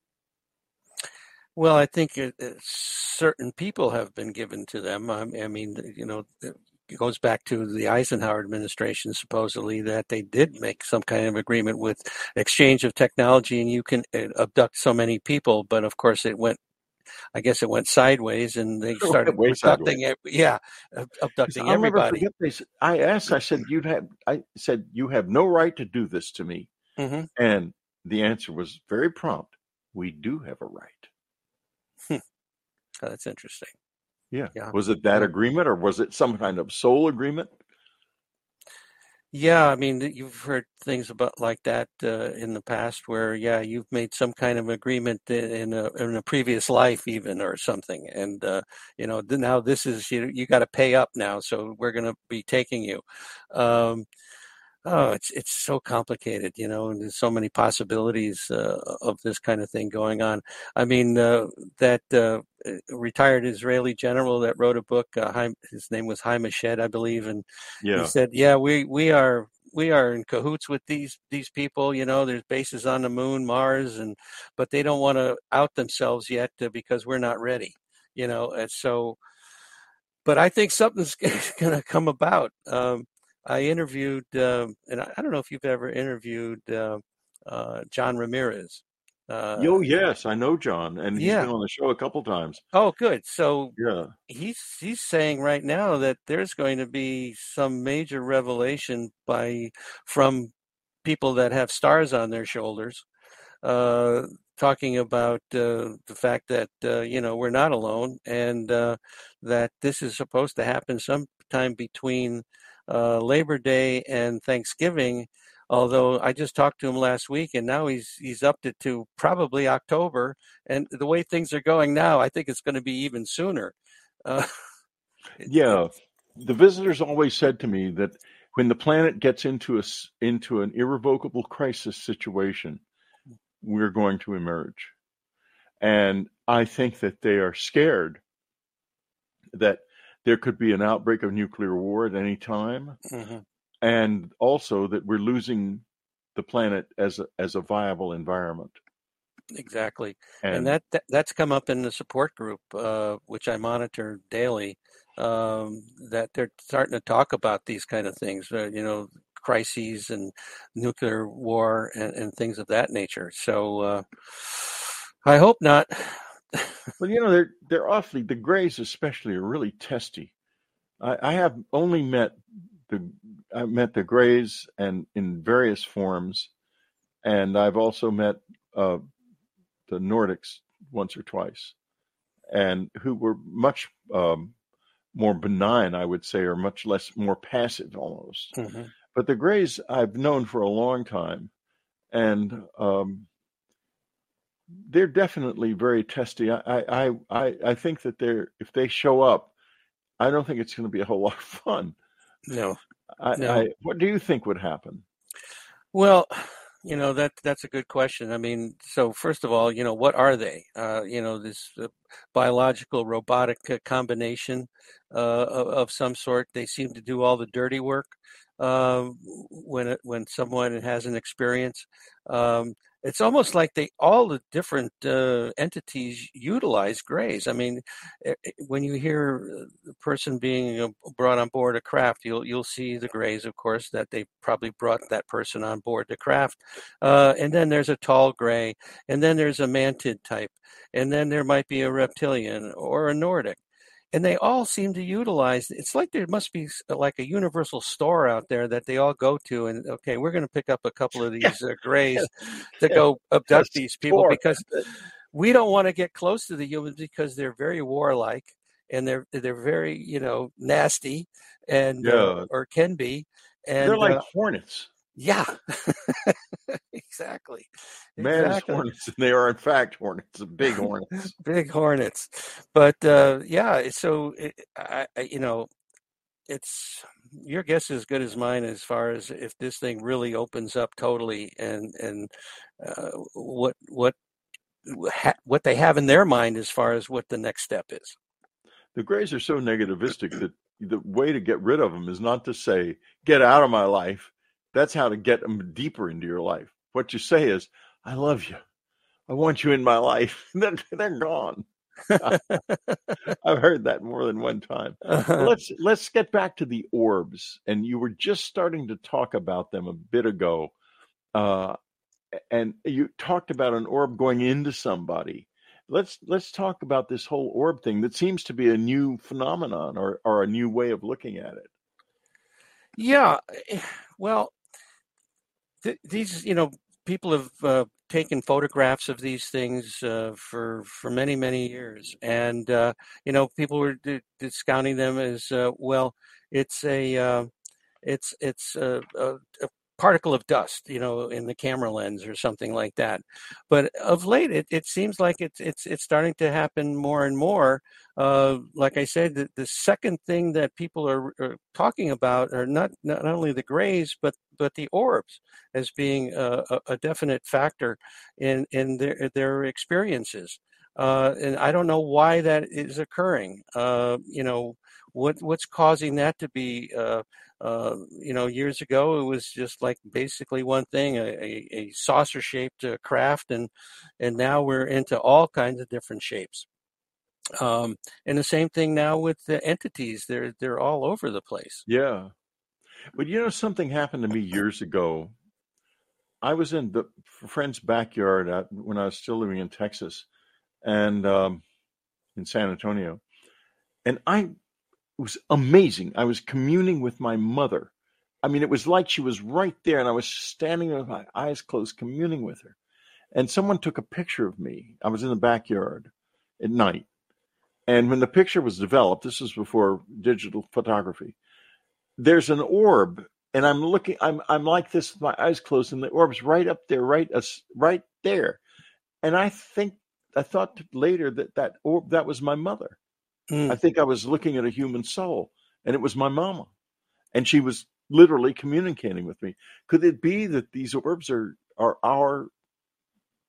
[SPEAKER 2] Well, I think it, it, certain people have been given to them. I, I mean, you know, it goes back to the Eisenhower administration, supposedly, that they did make some kind of agreement with exchange of technology and you can uh, abduct so many people. But of course, it went I guess it went sideways, and they started abducting. It, yeah, abducting I'll everybody.
[SPEAKER 1] Never forget I asked. I said, "You have." I said, "You have no right to do this to me." Mm-hmm. And the answer was very prompt. We do have a right.
[SPEAKER 2] Hmm. Oh, that's interesting.
[SPEAKER 1] Yeah. yeah. Was it that agreement, or was it some kind of soul agreement?
[SPEAKER 2] Yeah, I mean, you've heard things about like that uh, in the past, where yeah, you've made some kind of agreement in a in a previous life, even or something, and uh, you know now this is you you got to pay up now, so we're going to be taking you. Um, oh, it's it's so complicated, you know, and there's so many possibilities uh, of this kind of thing going on. I mean, uh, that uh, retired Israeli general that wrote a book. Uh, his name was Haim Eshed, I believe, and yeah. he said, "Yeah, we we are." We are in cahoots with these these people. You know, there's bases on the moon, Mars, and but they don't want to out themselves yet uh, because we're not ready. You know, and so but I think something's [LAUGHS] going to come about. Um, I interviewed, uh, and I, don't know if you've ever interviewed uh, uh, John Ramirez.
[SPEAKER 1] Uh, oh yes, I know John, and he's yeah. been on the show a couple times.
[SPEAKER 2] Oh, good. So yeah, he's he's saying right now that there's going to be some major revelation by from people that have stars on their shoulders, uh, talking about uh, the fact that uh, you know we're not alone, and uh, that this is supposed to happen sometime between uh, Labor Day and Thanksgiving Although I just talked to him last week, and now he's he's upped it to probably October. And the way things are going now, I think it's going to be even sooner. Uh, [LAUGHS]
[SPEAKER 1] yeah, the visitors always said to me that when the planet gets into a into an irrevocable crisis situation, we're going to emerge. And I think that they are scared that there could be an outbreak of nuclear war at any time. Mm-hmm and also that we're losing the planet as a, as a viable environment.
[SPEAKER 2] Exactly, and, and that, that, that's come up in the support group, uh, which I monitor daily. Um, that they're starting to talk about these kind of things, uh, you know, crises and nuclear war and, and things of that nature. So uh, I hope not.
[SPEAKER 1] Well, you know, they're they're awfully the Greys, especially, are really testy. I, I have only met the I met the Greys and in various forms, and I've also met uh, the Nordics once or twice, and who were much um, more benign, I would say, or much less more passive almost. Mm-hmm. But the Greys I've known for a long time, and um, they're definitely very testy. I, I I I think that they're if they show up, I don't think it's going to be a whole [LAUGHS] lot of fun.
[SPEAKER 2] No.
[SPEAKER 1] I, no. I, what do you think would happen?
[SPEAKER 2] Well, you know that that's a good question. I mean, so first of all, you know, what are they? Uh, you know, this uh, biological robotic uh, combination uh, of, of, some sort. They seem to do all the dirty work um, when it, when someone has an experience. Um, it's almost like they all the different uh, entities utilize grays. I mean, eh, eh, when you hear the person being uh, brought on board a craft, you'll you'll see the grays, of course, that they probably brought that person on board the craft. Uh, and then there's a tall gray, and then there's a mantid type, and then there might be a reptilian or a Nordic and they all seem to utilize it's like there must be like a universal store out there that they all go to and okay we're going to pick up a couple of these uh, grays to [LAUGHS] go abduct these people because we don't want to get close to the humans because they're very warlike and they're they're very you know nasty and uh, yeah. uh, or can be and
[SPEAKER 1] they're like uh, hornets
[SPEAKER 2] yeah, [LAUGHS] exactly.
[SPEAKER 1] Man exactly. hornets, and they are in fact hornets, big hornets, [LAUGHS]
[SPEAKER 2] big hornets. But uh, yeah, so it, I, you know, it's your guess is as good as mine as far as if this thing really opens up totally, and and uh, what what what they have in their mind as far as what the next step is.
[SPEAKER 1] The Greys are so negativistic that the way to get rid of them is not to say "get out of my life." That's how to get them deeper into your life. What you say is, I love you. I want you in my life. [LAUGHS] they're, they're gone. [LAUGHS] I've heard that more than one time.
[SPEAKER 2] Uh-huh.
[SPEAKER 1] Let's let's get back to the orbs, and you were just starting to talk about them a bit ago, uh, and you talked about an orb going into somebody. Let's let's talk about this whole orb thing that seems to be a new phenomenon or or a new way of looking at it.
[SPEAKER 2] Yeah, eh, well, th- these you know people have uh, taken photographs of these things uh, for for many many years, and uh, you know people were d- discounting them as uh, well. It's a uh, it's it's a, a, a particle of dust, you know, in the camera lens or something like that. But of late, it, it seems like it's it's it's starting to happen more and more. Uh, like I said, the, the second thing that people are, are talking about are not not only the grays, but but the orbs as being a, a definite factor in in their their experiences. Uh, and I don't know why that is occurring. Uh, you know, what what's causing that to be uh, uh, you know, years ago, it was just like basically one thing, a, a, a saucer-shaped uh, craft, and and now we're into all kinds of different shapes. Um, and the same thing now with the entities; they're they're all over the place.
[SPEAKER 1] Yeah, but you know, something happened to me years ago. I was in the friend's backyard at, when I was still living in Texas, and um, in San Antonio, and I was amazing. I was communing with my mother. I mean, it was like she was right there, and I was standing with my eyes closed, communing with her. And someone took a picture of me. I was in the backyard at night. And when the picture was developed, this was before digital photography, there's an orb, and I'm looking, I'm I'm like this with my eyes closed, and the orb's right up there, right us right there. And I think I thought later that that orb that was my mother.
[SPEAKER 2] Mm.
[SPEAKER 1] I think I was looking at a human soul, and it was my mama, and she was literally communicating with me. Could it be that these orbs are are our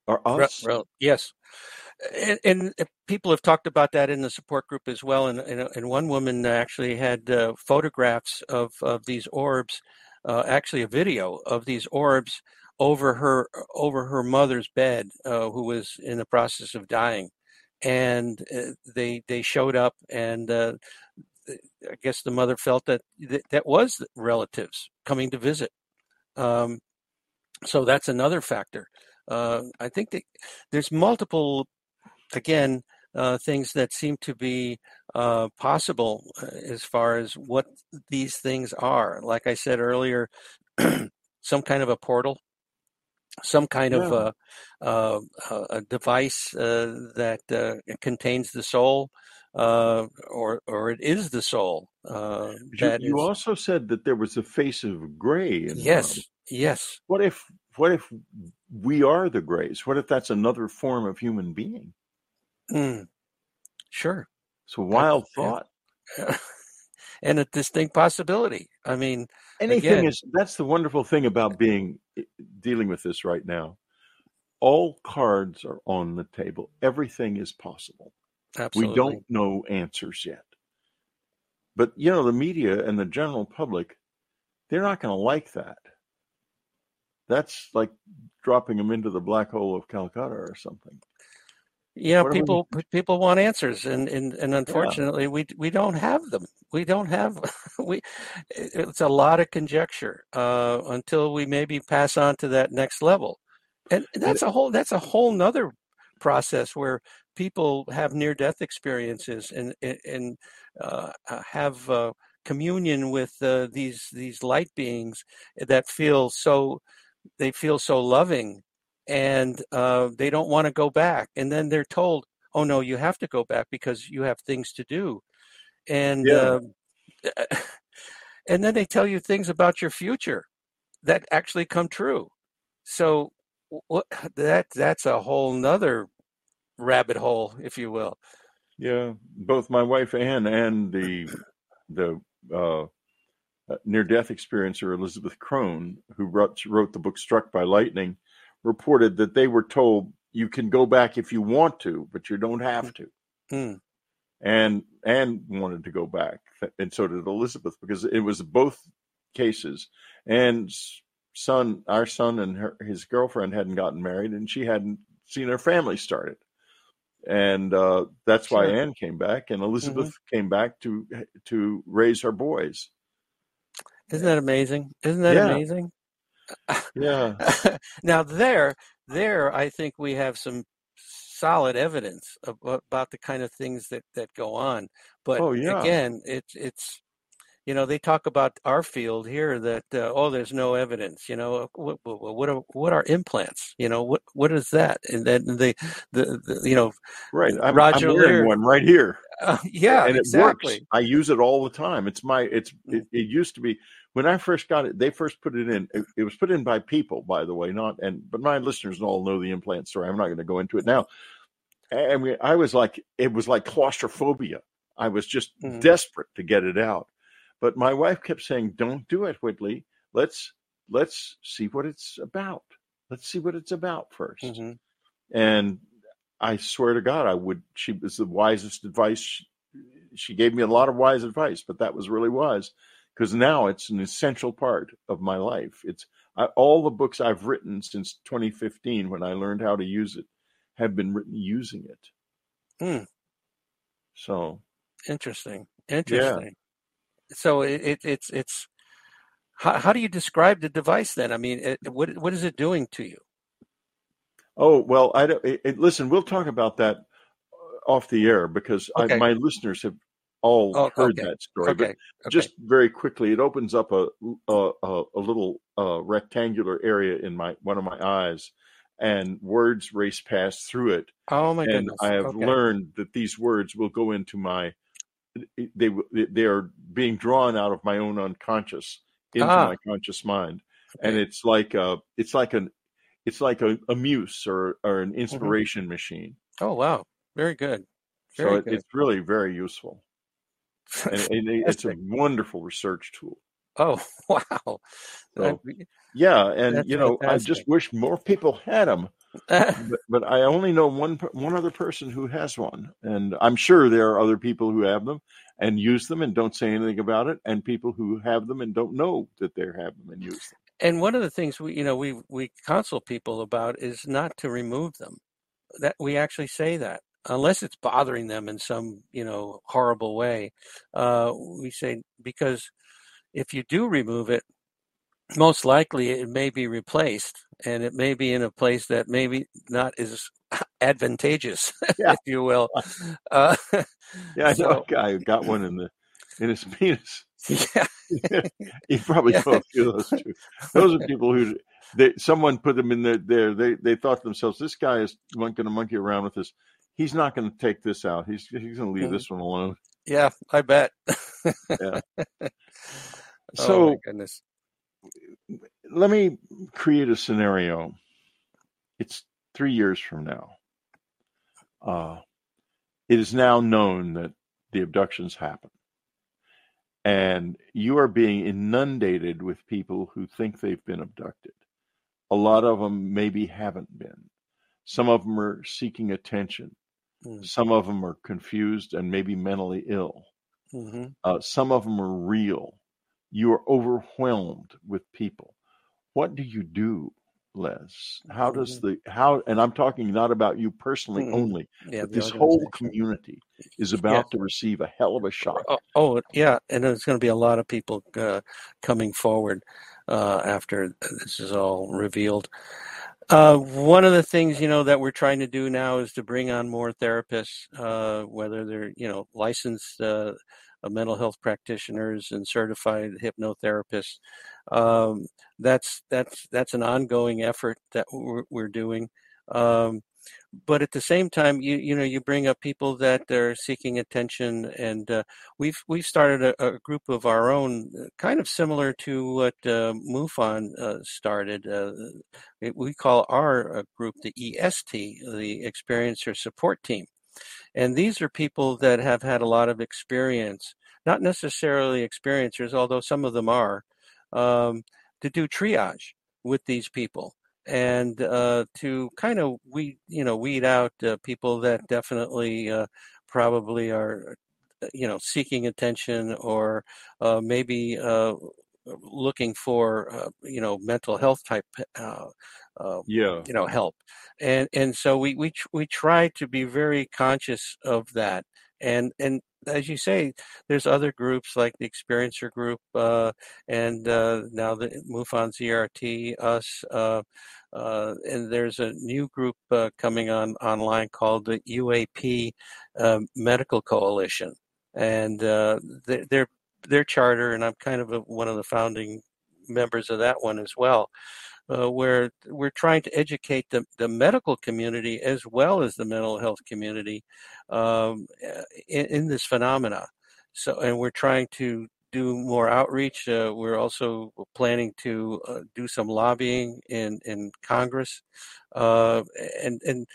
[SPEAKER 1] are us?
[SPEAKER 2] Well, yes, and, and, people have talked about that in the support group as well. And and, and one woman actually had uh, photographs of of these orbs, uh, actually a video of these orbs over her over her mother's bed, uh, who was in the process of dying and uh, they they showed up and uh, I guess the mother felt that th- that was relatives coming to visit. Um, so that's another factor. Uh, I think that there's multiple, again, uh, things that seem to be uh, possible as far as what these things are. Like I said earlier, [CLEARS THROAT] some kind of a portal some kind
[SPEAKER 1] Yeah.
[SPEAKER 2] of uh, uh, a device uh, that uh, contains the soul, uh, or or it is the soul. Uh,
[SPEAKER 1] you, you
[SPEAKER 2] is
[SPEAKER 1] also said that there was a face of gray in
[SPEAKER 2] yes, yes.
[SPEAKER 1] What if what if we are the grays? What if that's another form of human being?
[SPEAKER 2] Mm, sure.
[SPEAKER 1] It's a
[SPEAKER 2] That's
[SPEAKER 1] wild
[SPEAKER 2] yeah.
[SPEAKER 1] thought. [LAUGHS]
[SPEAKER 2] and a distinct possibility. I mean,
[SPEAKER 1] Anything
[SPEAKER 2] again,
[SPEAKER 1] is that's the wonderful thing about being eh, dealing with this right now. All cards are on the table. Everything is possible. We don't know answers yet. But you know, the media and the general public, they're not going to like that. That's like dropping them into the black hole of Calcutta or something.
[SPEAKER 2] Yeah,
[SPEAKER 1] What are we?
[SPEAKER 2] people people want answers, and and and
[SPEAKER 1] Yeah,
[SPEAKER 2] unfortunately, we we don't have them. We don't have [LAUGHS] we. It's a lot of conjecture uh, until we maybe pass on to that next level, and that's a whole that's a whole nother process where people have near death experiences and and uh, uh, have uh, communion with uh, these these light beings that feel so they feel so loving and uh, they don't want to go back and then they're told oh no you have to go back because you have things to do and
[SPEAKER 1] yeah,
[SPEAKER 2] uh, [LAUGHS] and then they tell you things about your future that actually come true so what that that's a whole nother rabbit hole if you will
[SPEAKER 1] yeah. Both my wife Ann and the [CLEARS THROAT] the uh, near death experiencer Elizabeth Krohn, who wrote, wrote the book Struck by Lightning, reported that they were told you can go back if you want to, but you don't have to.
[SPEAKER 2] Hmm.
[SPEAKER 1] And Anne wanted to go back, and so did Elizabeth, because it was both cases. And son, our son, and her, his girlfriend hadn't gotten married, and she hadn't seen her family started, and uh, that's why
[SPEAKER 2] Sure.
[SPEAKER 1] Anne came back, and Elizabeth came back to to raise her boys.
[SPEAKER 2] Isn't that amazing? Isn't that
[SPEAKER 1] Yeah.
[SPEAKER 2] amazing?
[SPEAKER 1] Yeah, [LAUGHS]
[SPEAKER 2] now there, there, I think we have some solid evidence about the kind of things that that go on. But
[SPEAKER 1] Oh, yeah.
[SPEAKER 2] again, it's it's you know they talk about our field here that uh, oh there's no evidence you know what what what are, what are implants you know what what is that and then the the, the you know
[SPEAKER 1] right. I'm,
[SPEAKER 2] Roger
[SPEAKER 1] I'm
[SPEAKER 2] Leir.
[SPEAKER 1] one right here.
[SPEAKER 2] Uh, [LAUGHS] yeah
[SPEAKER 1] and it
[SPEAKER 2] exactly
[SPEAKER 1] works. I use it all the time. It's my it's
[SPEAKER 2] Mm.
[SPEAKER 1] it, it used to be when I first got it. They first put it in. It, it was put in by people, by the way, not and but my listeners all know the implant story. I'm not going to go into it now. I mean, I was like it was like claustrophobia. I was just
[SPEAKER 2] Mhm.
[SPEAKER 1] desperate to get it out, but my wife kept saying, "Don't do it, Whitley. Let's let's see what it's about. Let's see what it's about 1st
[SPEAKER 2] Mhm.
[SPEAKER 1] and I swear to God, I would. She was the wisest advice. She, she gave me a lot of wise advice, but that was really wise because now it's an essential part of my life. It's I, all the books I've written since 2015, when I learned how to use it, have been written using it.
[SPEAKER 2] Hmm.
[SPEAKER 1] So
[SPEAKER 2] Interesting. Interesting. Yeah. So it, it it's it's how, how do you describe the device then? I mean, it, what what is it doing to you?
[SPEAKER 1] Oh well, I don't. It, it- listen, we'll talk about that uh, off the air because
[SPEAKER 2] Okay.
[SPEAKER 1] I, my listeners have all
[SPEAKER 2] Oh,
[SPEAKER 1] heard
[SPEAKER 2] okay.
[SPEAKER 1] that story. But
[SPEAKER 2] Okay. okay.
[SPEAKER 1] just very quickly, it opens up a a, a, little uh, rectangular area in my one of my eyes, and words race past through it.
[SPEAKER 2] oh my
[SPEAKER 1] and
[SPEAKER 2] goodness.
[SPEAKER 1] I have learned that these words will go into my. They they are being drawn out of my own unconscious into
[SPEAKER 2] Ah.
[SPEAKER 1] my conscious mind, and it's like a it's like an it's like a, a muse or or
[SPEAKER 2] Mm-hmm.
[SPEAKER 1] an inspiration machine.
[SPEAKER 2] Oh wow. Very good.
[SPEAKER 1] So it,
[SPEAKER 2] good.
[SPEAKER 1] it's really very useful, [LAUGHS] and, and it's a wonderful research tool.
[SPEAKER 2] Oh [LAUGHS] wow.
[SPEAKER 1] So, yeah, and
[SPEAKER 2] That's
[SPEAKER 1] you know, I just wish more people had them. [LAUGHS] But, but I only know one one other person who has one, and I'm sure there are other people who have them and use them and don't say anything about it, and people who have them and don't know that they have them and use them.
[SPEAKER 2] And one of the things we you know we we counsel people about is not to remove them. That we actually say that unless it's bothering them in some you know horrible way, uh, we say because if you do remove it, most likely it may be replaced, and it may be in a place that maybe not as [LAUGHS] advantageous,
[SPEAKER 1] Yeah.
[SPEAKER 2] if you will. [LAUGHS] Uh, [LAUGHS]
[SPEAKER 1] Yeah, I know
[SPEAKER 2] So-
[SPEAKER 1] a guy who got one in the in his penis.
[SPEAKER 2] yeah, [LAUGHS]
[SPEAKER 1] you probably
[SPEAKER 2] Yeah.
[SPEAKER 1] know a few of those too. Those are people who they someone put them in there. there they they thought to themselves, this guy is going to monkey around with this. He's not going to take this out. He's he's going to leave
[SPEAKER 2] Mhm.
[SPEAKER 1] this one alone.
[SPEAKER 2] yeah, I bet.
[SPEAKER 1] Yeah. [LAUGHS]
[SPEAKER 2] oh
[SPEAKER 1] So
[SPEAKER 2] my goodness.
[SPEAKER 1] let me create a scenario. It's three years from now. Uh, it is now known that the abductions happen. And you are being inundated with people who think they've been abducted. A lot of them maybe haven't been. Some of them are seeking attention.
[SPEAKER 2] Mm.
[SPEAKER 1] Some of them are confused and maybe mentally ill.
[SPEAKER 2] hmm
[SPEAKER 1] Uh, some of them are real. You are overwhelmed with people. What do you do, Les? How does the how? And I'm talking not about you personally
[SPEAKER 2] Mhm.
[SPEAKER 1] only,
[SPEAKER 2] Yeah,
[SPEAKER 1] but this whole community is about to receive a hell of a shock.
[SPEAKER 2] Oh, oh, yeah, and there's going to be a lot of people uh, coming forward uh, after this is all revealed. Uh, one of the things you know that we're trying to do now is to bring on more therapists, uh, whether they're you know licensed uh, uh, mental health practitioners and certified hypnotherapists. Um, that's that's that's an ongoing effort that we're, we're doing. Um, but at the same time, you you know you bring up people that are seeking attention, and uh, we've we've started a, a group of our own, uh, kind of similar to what uh, MUFON uh, started. Uh, it- we call our uh, group the EST, the Experiencer Support Team, and these are people that have had a lot of experience, not necessarily experiencers, although some of them are, um, to do triage with these people and uh, to kind of weed you know weed out uh, people that definitely uh, probably are uh, you know seeking attention or uh, maybe uh, looking for uh, you know mental health type uh, uh,
[SPEAKER 1] yeah.
[SPEAKER 2] you know help. And and so we we we try to be very conscious of that. And and as you say, there's other groups like the Experiencer Group uh, and uh, now the MUFON ERT, us, uh, uh, and there's a new group uh, coming on online called the UAP Medical Coalition, and their their charter, and I'm kind of a, one of the founding members of that one as well uh, where we're trying to educate the, the medical community as well as the mental health community um, in, in, this phenomena. So, and we're trying to do more outreach. Uh, we're also planning to uh, do some lobbying in in Congress, uh, and and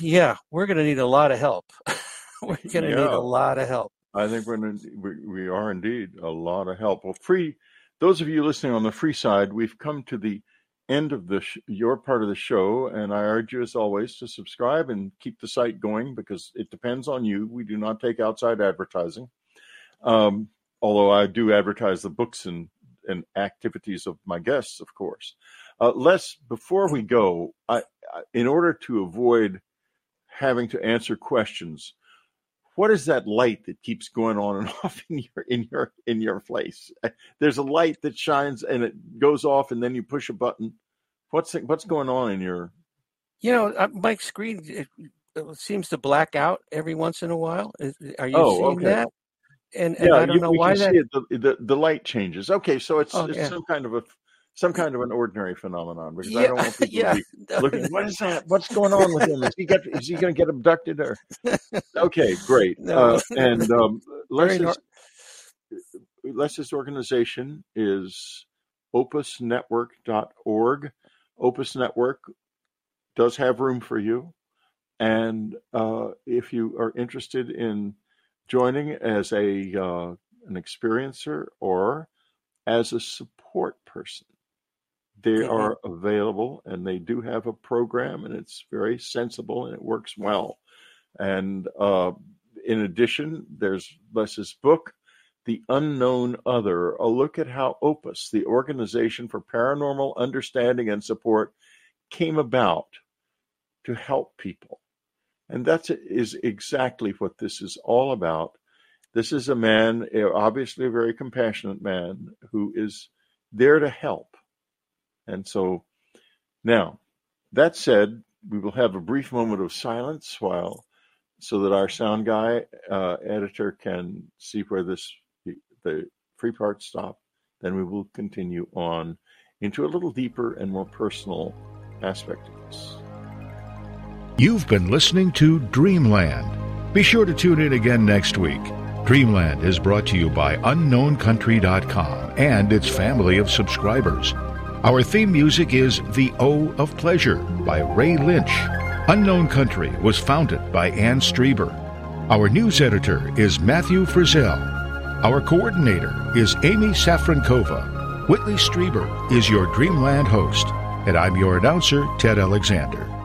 [SPEAKER 2] yeah, we're going to need a lot of help. [LAUGHS] we're going to yeah. need a lot of help.
[SPEAKER 1] I think we're we, we are indeed a lot of help. Well, free those of you listening on the free side, we've come to the end of the sh- your part of the show, and I urge you, as always, to subscribe and keep the site going because it depends on you. We do not take outside advertising, um, although I do advertise the books and and activities of my guests, of course. Uh, Les, before we go, I, I, in order to avoid having to answer questions, what is that light that keeps going on and [LAUGHS] off in your in your in your place? Eh, there's a light that shines and it goes off, and then you push a button. What's what's going on in your?
[SPEAKER 2] You know, uh, my screen it, it seems to black out every once in a while. Are you
[SPEAKER 1] oh,
[SPEAKER 2] seeing
[SPEAKER 1] okay.
[SPEAKER 2] that? And, and yeah, I don't you, know why that.
[SPEAKER 1] The, the, the light changes. Okay, so it's, oh, it's yeah. some kind of a some kind of an ordinary phenomenon because yeah, I don't want [LAUGHS] people yeah. to be [LAUGHS] looking. What is that? What's going on with him? Is he get? Is he going to get abducted or? [LAUGHS] Okay, great. No. Uh, and um, Les's, Les's organization is opusnetwork.org. Opus Network does have room for you, and uh, if you are interested in joining as a uh, an experiencer or as a support person they are available and they do have a program and it's very sensible and it works well. And uh, in addition, there's Les's book, The Unknown Other, a look at how Opus, the Organization for Paranormal Understanding and Support, came about to help people. And that is exactly what this is all about. This is a man, obviously a very compassionate man, who is there to help and so now, that said, we will have a brief moment of silence while so that our sound guy uh, editor can see where this the free parts stop. Then we will continue on into a little deeper and more personal aspect of this.
[SPEAKER 4] You've been listening to Dreamland. Be sure to tune in again next week. Dreamland is brought to you by UnknownCountry.com and its family of subscribers. Our theme music is The O of Pleasure by Ray Lynch. Unknown Country was founded by Anne Strieber. Our news editor is Matthew Frizzell. Our coordinator is Amy Safrankova. Whitley Strieber is your Dreamland host, and I'm your announcer, Ted Alexander.